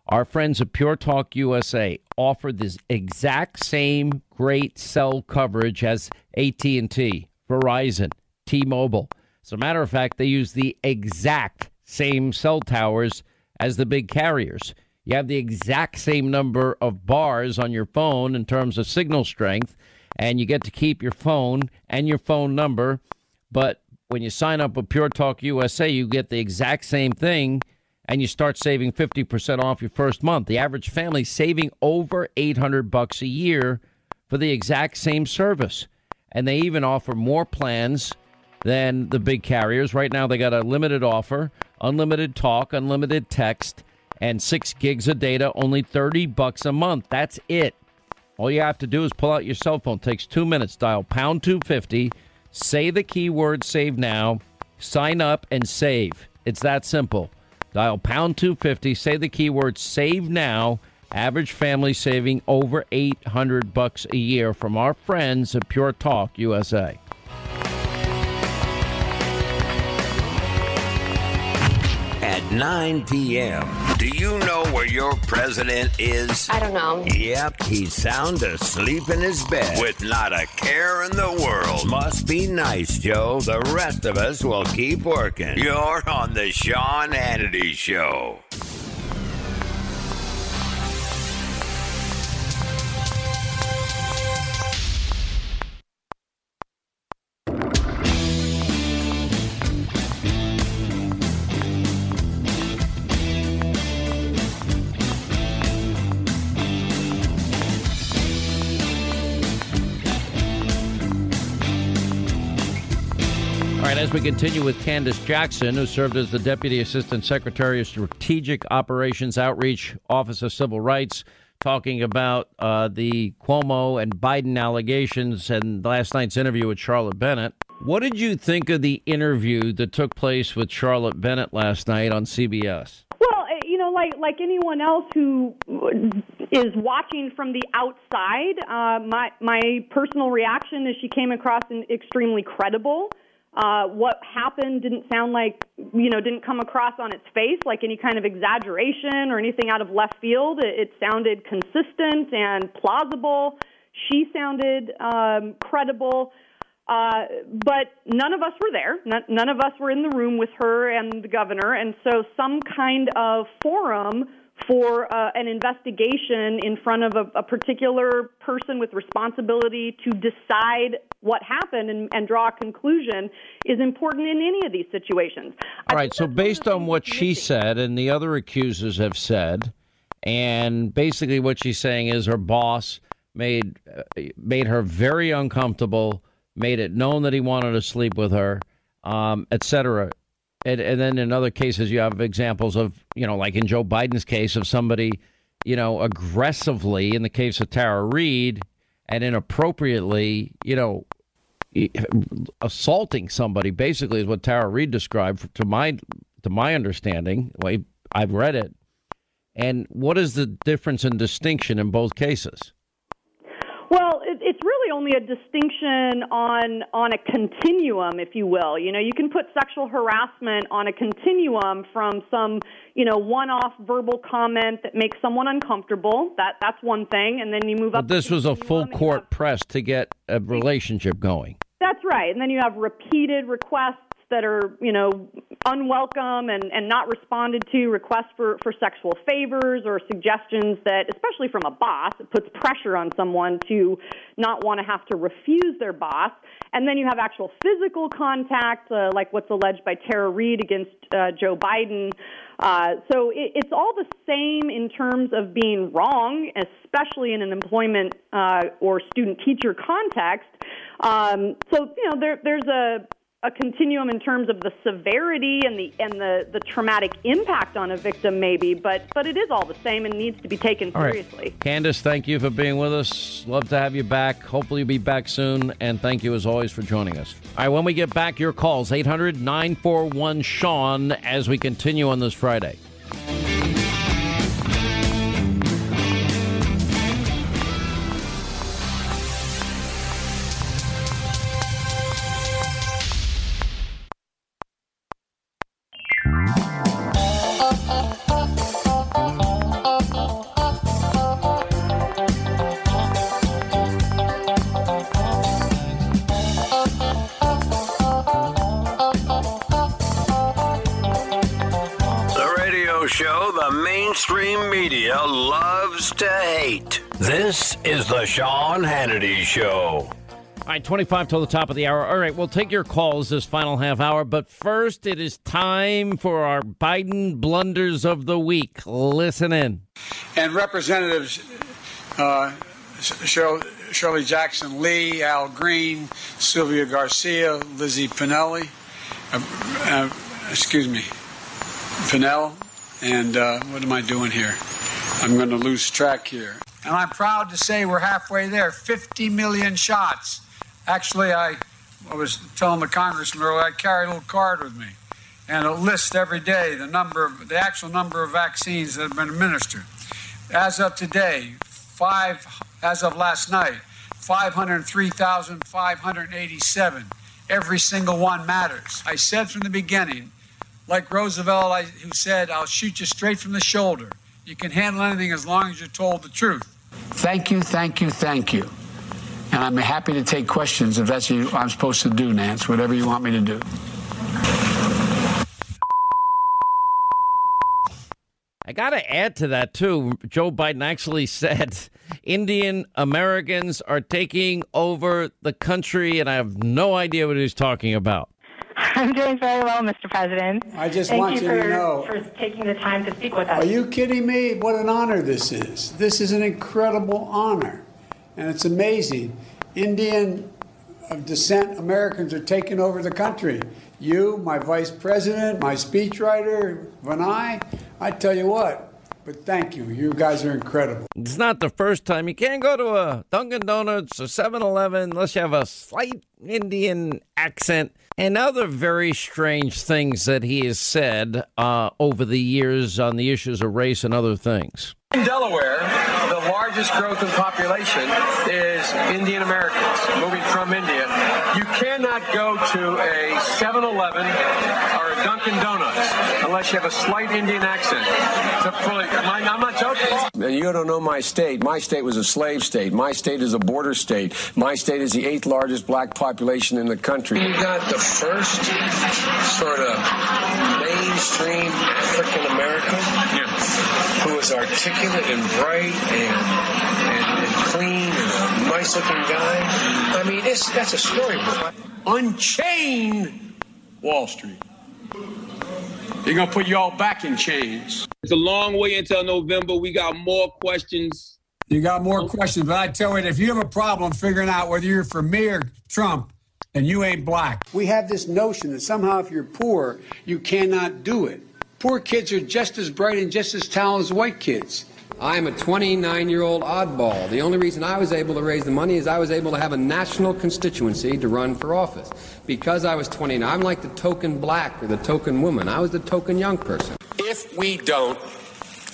our friends at Pure Talk USA offer this exact same great cell coverage as AT&T, Verizon, T-Mobile. As a matter of fact, they use the exact same cell towers as the big carriers. You have the exact same number of bars on your phone in terms of signal strength, and you get to keep your phone and your phone number. But when you sign up with Pure Talk USA, you get the exact same thing, and you start saving 50% off your first month. The average family saving over 800 bucks a year for the exact same service. And they even offer more plans than the big carriers. Right now, they got a limited offer unlimited talk, unlimited text, and six gigs of data, only 30 bucks a month. That's it. All you have to do is pull out your cell phone. It takes two minutes. Dial pound 250, say the keyword save now, sign up, and save. It's that simple. Dial pound 250, say the keyword save now. Average family saving over 800 bucks a year from our friends at Pure Talk USA. At 9 p.m. Do you know where your president is? I don't know. Yep, he's sound asleep in his bed with not a care in the world. Must be nice, Joe. The rest of us will keep working. You're on the Sean Hannity Show. As we continue with Candice Jackson, who served as the Deputy Assistant Secretary of Strategic Operations Outreach, Office of Civil Rights, talking about uh, the Cuomo and Biden allegations and last night's interview with Charlotte Bennett. What did you think of the interview that took place with Charlotte Bennett last night on CBS? Well, eh, you know, like like anyone else who is watching from the outside, uh, my my personal reaction is she came across an extremely credible. Uh, what happened didn't sound like, you know, didn't come across on its face like any kind of exaggeration or anything out of left field. It, it sounded consistent and plausible. She sounded um, credible. Uh, but none of us were there. None, none of us were in the room with her and the governor. And so some kind of forum for uh, an investigation in front of a, a, particular person with responsibility to decide what happened and, and, draw a conclusion is important in any of these situations. All right. So, based on what she said and the other accusers have said, and basically what she's saying is her boss made uh, made her very uncomfortable, made it known that he wanted to sleep with her, um, etc. And, and then in other cases, you have examples of, you know, like in Joe Biden's case, of somebody, you know, aggressively, in the case of Tara Reade, and inappropriately, you know, assaulting somebody. Basically, is what Tara Reade described to my to my understanding. I've read it. And what is the difference and distinction in both cases? Well, it, it's really really only a distinction on on a continuum, if you will. You know, you can put sexual harassment on a continuum from some, you know, one-off verbal comment that makes someone uncomfortable. That that's one thing, and then you move But up. this was a full court press to get a relationship going. That's right. And then you have repeated requests that are, you know, unwelcome and, and not responded to, requests for, for sexual favors or suggestions that, especially from a boss, it puts pressure on someone to not want to have to refuse their boss. And then you have actual physical contact, uh, like what's alleged by Tara Reade against uh, Joe Biden. Uh, so it, it's all the same in terms of being wrong, especially in an employment uh, or student teacher context. Um, so you know there, there's a a continuum in terms of the severity and the and the, the traumatic impact on a victim, maybe, but but it is all the same and needs to be taken All right. seriously. Candice, thank you for being with us. Love to have you back. Hopefully, you'll be back soon. And thank you, as always, for joining us. All right, when we get back, your calls 800 941 Sean as we continue on this Friday. Show. All right, 25 till the top of the hour. All right, we'll take your calls this final half hour, but first it is time for our Biden blunders of the week. Listen in. And Representatives uh, Sheila, Sheila Jackson Lee, Al Green, Sylvia Garcia, Lizzie Pinelli, uh, uh, excuse me, Pinell, and uh, what am I doing here? I'm going to lose track here. And I'm proud to say we're halfway there 50 million shots. Actually, I, I was telling the congressman earlier, I carry a little card with me and it lists every day the number of the actual number of vaccines that have been administered. As of today, five as of last night, 503,587. Every single one matters. I said from the beginning, like Roosevelt, I, who said, "I'll shoot you straight from the shoulder." You can handle anything as long as you're told the truth. Thank you, thank you, thank you. And I'm happy to take questions if that's what I'm supposed to do, Nance, whatever you want me to do. I got to add to that, too. Joe Biden actually [laughs] said Indian Americans are taking over the country, and I have no idea what he's talking about. [laughs] I'm doing very well, Mr. President. I just Thank want you you to for, know- for taking the time to speak with us. Are you kidding me? What an honor this is. This is an incredible honor. And it's amazing. Indian of descent Americans are taking over the country. You, my vice president, my speechwriter, Vinay, I tell you what, but thank you. You guys are incredible. It's not the first time. You can't go to a Dunkin' Donuts or 7 Eleven unless you have a slight Indian accent and other very strange things that he has said uh, over the years on the issues of race and other things. In Delaware, the largest growth in population is Indian Americans moving from India. You cannot go to a 7 Eleven Dunkin' Donuts unless you have a slight Indian accent. To fully, I'm I'm not joking. And you don't know my state. My state was a slave state. My state is a border state. My state is the eighth largest black population in the country. You got the first sort of mainstream African American who is articulate and bright and, and, and clean and a nice looking guy. I mean, it's, that's a storybook. Unchain Wall Street. They're going to put you all back in chains. It's a long way until November. We got more questions. You got more questions, but I tell you, if you have a problem figuring out whether you're for me or Trump, and you ain't black. We have this notion that somehow if you're poor, you cannot do it. Poor kids are just as bright and just as talented as white kids. I'm a 29 year old oddball. The only reason I was able to raise the money is I was able to have a national constituency to run for office. Because I was 29, I'm like the token black or the token woman. I was the token young person. If we don't,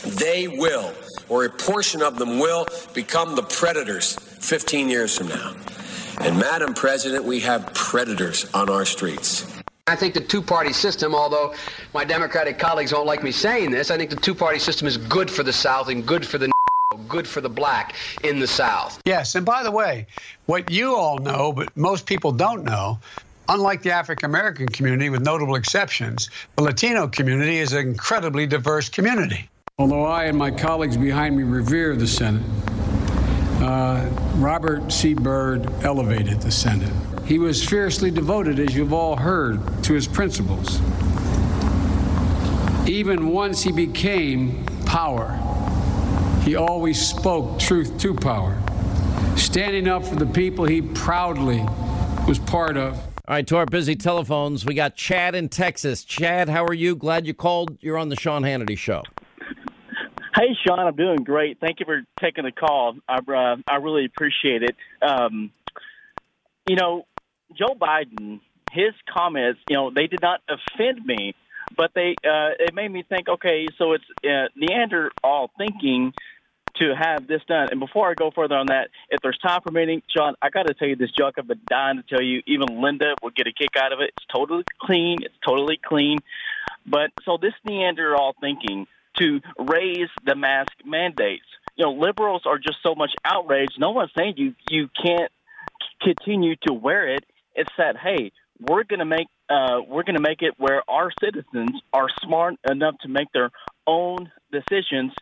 they will, or a portion of them will, become the predators 15 years from now. And, Madam President, we have predators on our streets. I think the two party system, although my Democratic colleagues don't like me saying this, I think the two party system is good for the South and good for the good for the black in the South. Yes, and by the way, what you all know, but most people don't know, unlike the African American community, with notable exceptions, the Latino community is an incredibly diverse community. Although I and my colleagues behind me revere the Senate, uh, Robert C. Byrd elevated the Senate. He was fiercely devoted, as you've all heard, to his principles. Even once he became power, he always spoke truth to power, standing up for the people he proudly was part of. All right, to our busy telephones, we got Chad in Texas. Chad, how are you? Glad you called. You're on the Sean Hannity Show. Hey, Sean, I'm doing great. Thank you for taking the call. I, uh, I really appreciate it. Um, you know, Joe Biden, his comments, you know, they did not offend me, but they uh, it made me think. Okay, so it's uh, Neanderthal thinking to have this done. And before I go further on that, if there's time permitting, Sean, I got to tell you this joke. I've been dying to tell you. Even Lynda will get a kick out of it. It's totally clean. It's totally clean. But so this Neanderthal thinking to raise the mask mandates. You know, liberals are just so much outraged. No one's saying you you can't continue to wear it. It's that hey, we're going to make uh, we're going to make it where our citizens are smart enough to make their own decisions.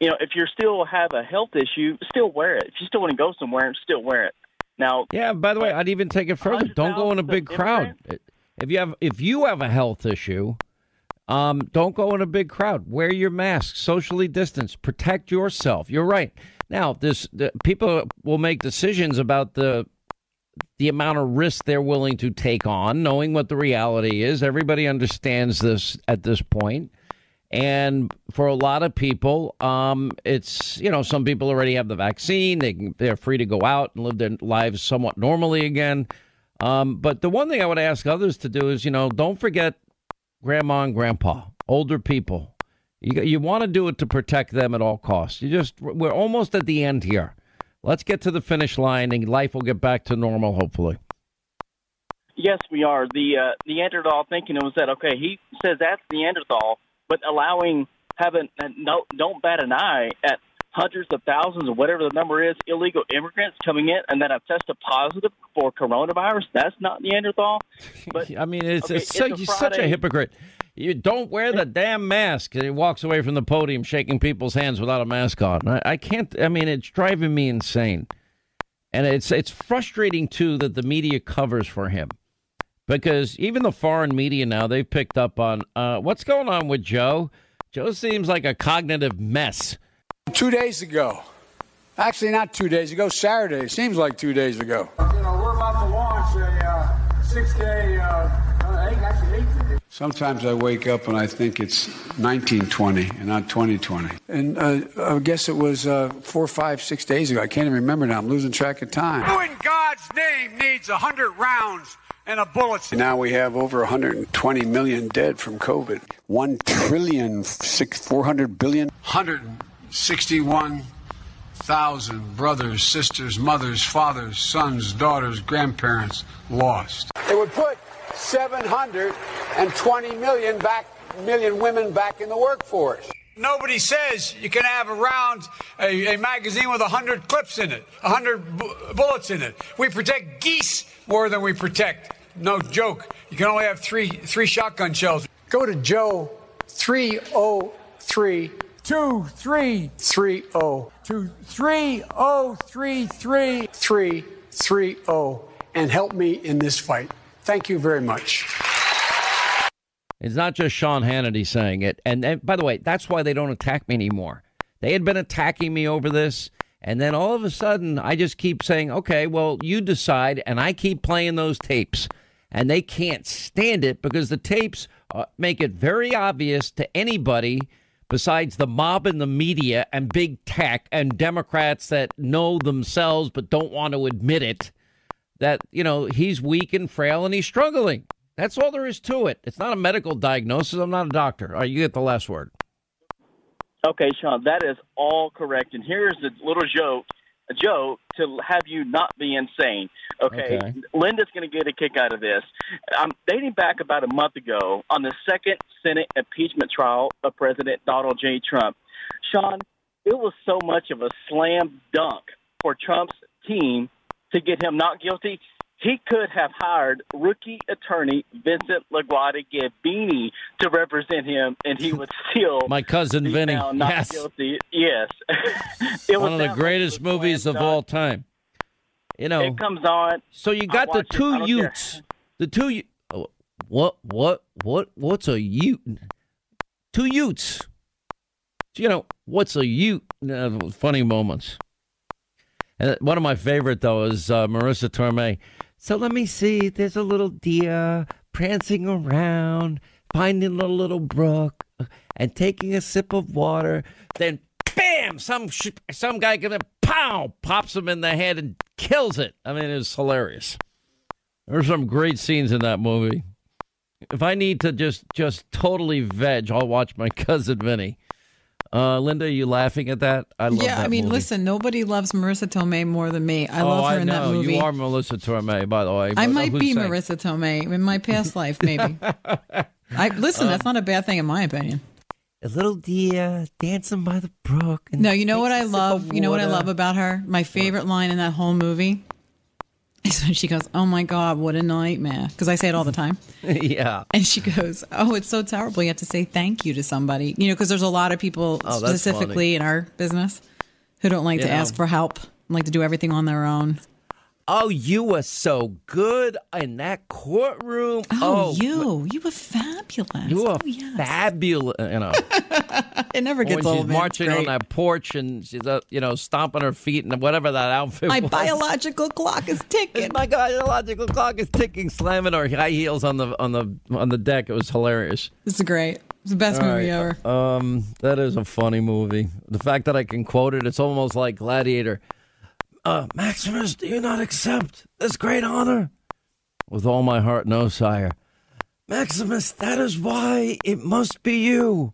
You know, if you still have a health issue, still wear it. If you still want to go somewhere, still wear it. Now, yeah. By the way, I'd even take it further. Don't go in a big crowd. If you have if you have a health issue, um, don't go in a big crowd. Wear your mask. Socially distance. Protect yourself. You're right. Now, this the, people will make decisions about the the amount of risk they're willing to take on, knowing what the reality is. Everybody understands this at this point. And for a lot of people, um, it's you know some people already have the vaccine; they can, they're free to go out and live their lives somewhat normally again. Um, but the one thing I would ask others to do is, you know, don't forget grandma and grandpa, older people. You you want to do it to protect them at all costs. You just we're almost at the end here. Let's get to the finish line, and life will get back to normal, hopefully. Yes, we are. The uh, Neanderthal thinking was that okay? He says that's Neanderthal, but allowing having uh, no don't bat an eye at hundreds of thousands or whatever the number is illegal immigrants coming in and then have tested positive for coronavirus. That's not Neanderthal. [laughs] But I mean, it's, okay, it's, such, a such a hypocrite. You don't wear the damn mask. And he walks away from the podium shaking people's hands without a mask on. I, I can't. I mean, it's driving me insane, and it's it's frustrating too that the media covers for him, because even the foreign media now they've picked up on uh, what's going on with Joe. Joe seems like a cognitive mess. Two days ago, actually not two days ago, Saturday. It seems like two days ago. You know, we're about to launch a uh, six-day, uh, uh, eight, actually eight day. Sometimes I wake up and I think it's 1920 and not 2020. And uh, I guess it was uh, four, five, six days ago. I can't even remember now. I'm losing track of time. Who in God's name needs a hundred rounds and a bullet? Now we have over 120 million dead from COVID. One trillion, six, 400 billion. 161,000 brothers, sisters, mothers, fathers, sons, daughters, grandparents lost. It would put 720 million back, million women back in the workforce. Nobody says you can have around a, a magazine with 100 clips in it, 100 bu- bullets in it. We protect geese more than we protect. No joke. You can only have three, three shotgun shells. Go to Joe 303 Two, three, 30 two, three, oh, three, three. 330 and help me in this fight. Thank you very much. It's not just Sean Hannity saying it. And, and by the way, that's why they don't attack me anymore. They had been attacking me over this. And then all of a sudden, I just keep saying, okay, well, you decide. And I keep playing those tapes. And they can't stand it because the tapes uh, make it very obvious to anybody besides the mob and the media and big tech and Democrats that know themselves but don't want to admit it that, you know, he's weak and frail and he's struggling. That's all there is to it. It's not a medical diagnosis. I'm not a doctor. All right, you get the last word. Okay, Sean, that is all correct. And here's the little joke. Joe to have you not be insane. Okay, Okay. Lynda's going to get a kick out of this. I'm dating back about a month ago on the second Senate impeachment trial of President Donald J. Trump. Sean, it was so much of a slam dunk for Trump's team to get him not guilty. He could have hired rookie attorney Vincent LaGuardia Gambini to represent him, and he would [laughs] still My cousin be Vinny. Yes. guilty. Yes, [laughs] it One of the greatest movies of all time. You know, It comes on. So you got the watch it. I two don't care. Utes. The two. Oh, What? What? What? What's a Ute? Two Utes. You know what's a Ute? Uh, funny moments. And one of my favorite though is uh, Marisa Tomei. So let me see. There's a little deer prancing around, finding a little brook, and taking a sip of water. Then, bam! Some sh- some guy gonna pow pops him in the head and kills it. I mean, it's hilarious. There's some great scenes in that movie. If I need to just just totally veg, I'll watch my [laughs] cousin Vinny. Uh, Lynda, are you laughing at that? I love yeah, that I mean, movie. listen, nobody loves Marisa Tomei more than me. I oh, love her I in that know. movie. You are Melissa Tomei, by the way. I uh, might be saying- Marisa Tomei in my past [laughs] life, maybe. I listen. that's not a bad thing in my opinion. A little deer dancing by the brook. No, you know what I love. You know what I love about her. My favorite line in that whole movie [laughs] when she goes, "Oh my God, what a nightmare!" Because I say it all the time. [laughs] yeah. And she goes, "Oh, it's so terrible. You have to say thank you to somebody." You know, because there's a lot of people Oh, specifically funny. in our business who don't like You to ask for help, like to do everything on their own. Oh, you were so good in that courtroom. Oh, you, you were fabulous. You were Oh, yes. fabulous. You know, [laughs] It never gets when old. she's marching on that porch and she's, uh, you know, stomping her feet and whatever that outfit My was. biological clock is [laughs] ticking. My biological clock is ticking, slamming her high heels on the on the on the deck. It was hilarious. This is great. It's the best All movie right. ever. Um, that is a funny movie. The fact that I can quote it, it's almost like Gladiator. Uh, Maximus, do you not accept this great honor? With all my heart, no, sire. Maximus, that is why it must be you.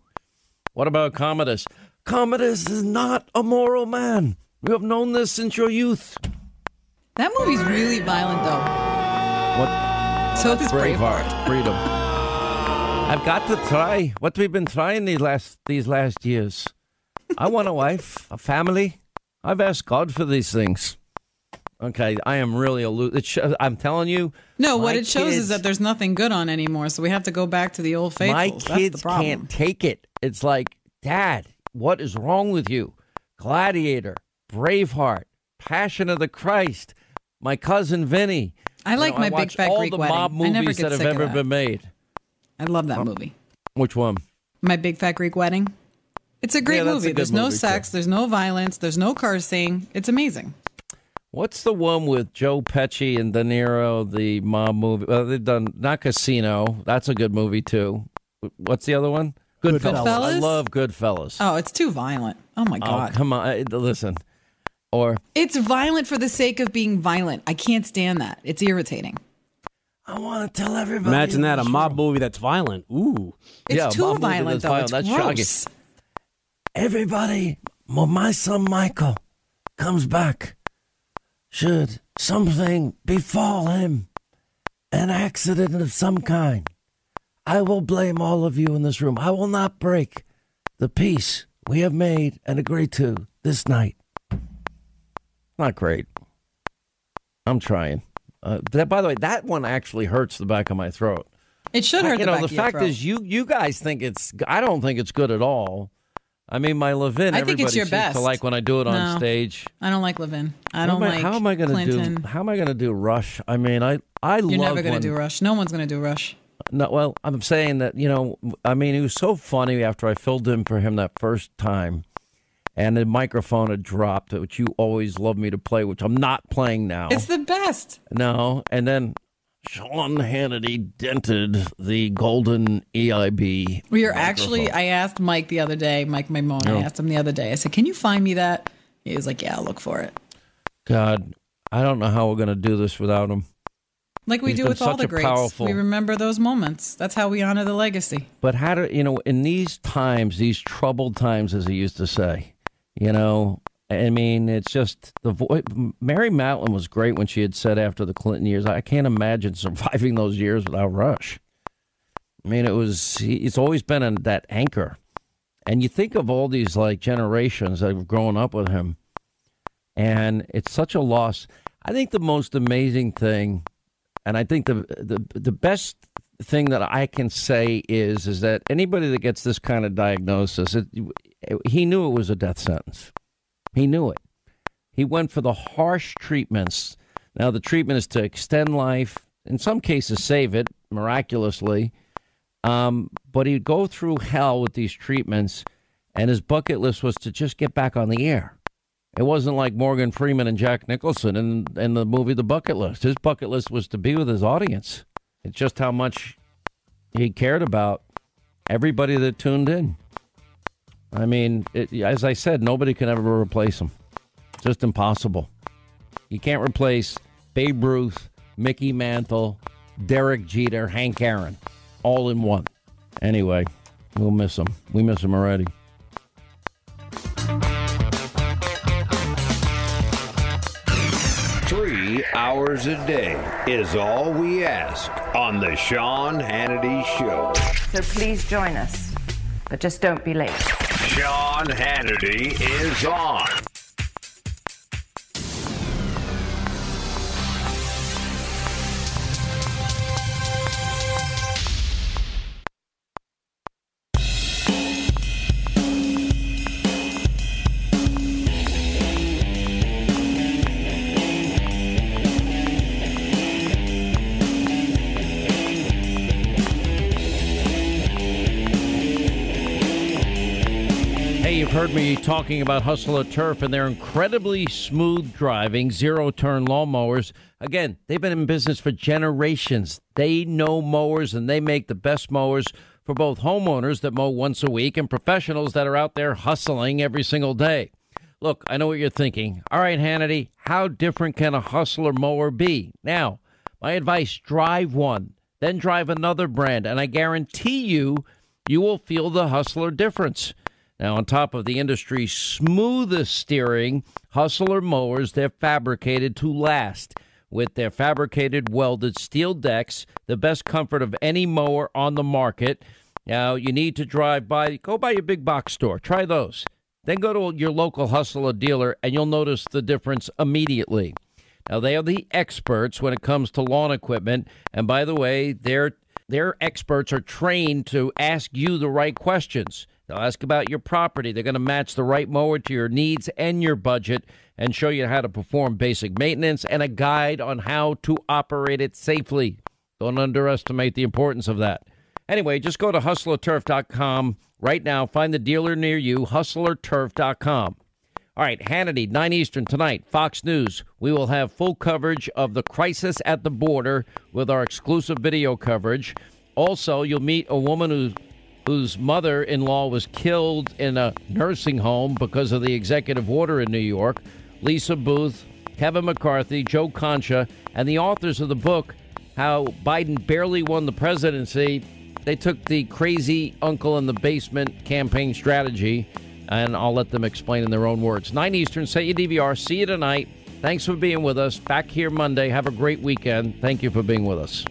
What about Commodus? Commodus is not a moral man. You have known this since your youth. That movie's really violent, though. What? So this is Braveheart. Freedom. I've got to try what we've been trying these last these last years. I want a wife, a family. I've asked God for these things. Okay, I am really a lo- I'm telling you. No, what it shows kids- is that there's nothing good on anymore, so we have to go back to the old faithfuls. my That's the kids problem. can't take it. It's like, Dad, what is wrong with you? Gladiator, Braveheart, Passion of the Christ, my cousin Vinny. I You like know, My Big watch Fat all Greek the Wedding. mob movies that have ever that. been made. I love that movie. Which one? My Big Fat Greek Wedding. It's a great Yeah, that's a movie. There's no movie, sex, there's no violence, there's no cursing. It's amazing. What's the one with Joe Pesci and De Niro, the mob movie? Well, they've done not Casino. That's a good movie too. What's the other one? Goodfellas. I Goodfellas? love Goodfellas. Oh, it's too violent. Oh my Oh, god. come on, listen. Or It's violent for the sake of being violent. I can't stand that. It's irritating. I want to tell everybody. Imagine that a mob movie that's violent. Ooh, It's Yeah, too violent though. violent. It's That's gross. shocking. Everybody, when my son Michael comes back, should something befall him, an accident of some kind, I will blame all of you in this room. I will not break the peace we have made and agreed to this night. Not great. I'm trying. Uh, that, by the way, that one actually hurts the back of my throat. It should hurt You the know, back the of your fact throat. is, you you guys think it's. I don't think it's good at all. I mean, my Levin. I think it's your best. to like when I do it on No. stage. I don't like Levin. I How don't am like How am I going to do? How am I going to do Rush? I mean, I I love You're never going to do Rush. No one's going to do Rush. No, well, I'm saying that you know, I mean, he was so funny after I filled in for him that first time, and the microphone had dropped, which you always love me to play, which I'm not playing now. It's the best. No, and then Sean Hannity dented the golden EIB. We are actually. I asked Mike the other day, Mike Maimone. Oh. I asked him the other day. I said, "Can you find me that?" He was like, "Yeah, I'll look for it." God, I don't know how we're going to do this without him. Like we He's do with all the greats. powerful- We remember those moments. That's how we honor the legacy. But how do you know in these times, these troubled times, as he used to say, you know, I mean, it's just the voice. Mary Matalin was great when she had said after the Clinton years, I can't imagine [laughs] surviving those years without Rush. I mean, it was, it's always been that anchor. And you think of all these like generations that have grown up with him, and it's such a loss. I think the most amazing thing, and I think the the the best thing that I can say is is that anybody that gets this kind of diagnosis, it, he knew it was a death sentence. He knew it. He went for the harsh treatments. Now the treatment is to extend life, in some cases save it miraculously. Um, but he'd go through hell with these treatments, and his bucket list was to just get back on the air. It wasn't like Morgan Freeman and Jack Nicholson in, in the movie The Bucket List. His bucket list was to be with his audience. It's just how much he cared about everybody that tuned in. I mean, it, as I said, nobody can ever replace him. Just impossible. You can't replace Babe Ruth, Mickey Mantle, Derek Jeter, Hank Aaron, all in one. Anyway, we'll miss him. We miss him already. Three hours a day is all we ask on the Sean Hannity Show. So please join us, but just don't be late. Sean Hannity is on. Me talking about Hustler Turf and their incredibly smooth driving zero turn lawnmowers. Again, they've been in business for generations. They know mowers and they make the best mowers for both homeowners that mow once a week and professionals that are out there hustling every single day. Look, I know what you're thinking. All right, Hannity, how different can a Hustler mower be? Now, my advice drive one, then drive another brand, and I guarantee you, you will feel the Hustler difference. Now, on top of the industry's smoothest steering, Hustler mowers, they're fabricated to last. With their fabricated welded steel decks, the best comfort of any mower on the market. Now, you need to drive by, go by your big box store, try those. Then go to your local Hustler dealer, and you'll notice the difference immediately. Now, they are the experts when it comes to lawn equipment. And by the way, their, their experts are trained to ask you the right questions. They'll ask about your property. They're going to match the right mower to your needs and your budget and show you how to perform basic maintenance and a guide on how to operate it safely. Don't underestimate the importance of that. Anyway, just go to hustlerturf.com right now. Find the dealer near you, hustlerturf.com. All right, Hannity, 9 Eastern tonight, Fox News. We will have full coverage of the crisis at the border with our exclusive video coverage. Also, you'll meet a woman who whose mother in law was killed in a nursing home because of the executive order in New York. Lisa Boothe, Kevin McCarthy, Joe Concha, and the authors of the book, How Biden Barely Won the Presidency. They took the crazy uncle in the basement campaign strategy, and I'll let them explain in their own words. 9 Eastern, set your DVR. See you tonight. Thanks for being with us. Back here Monday. Have a great weekend. Thank you for being with us.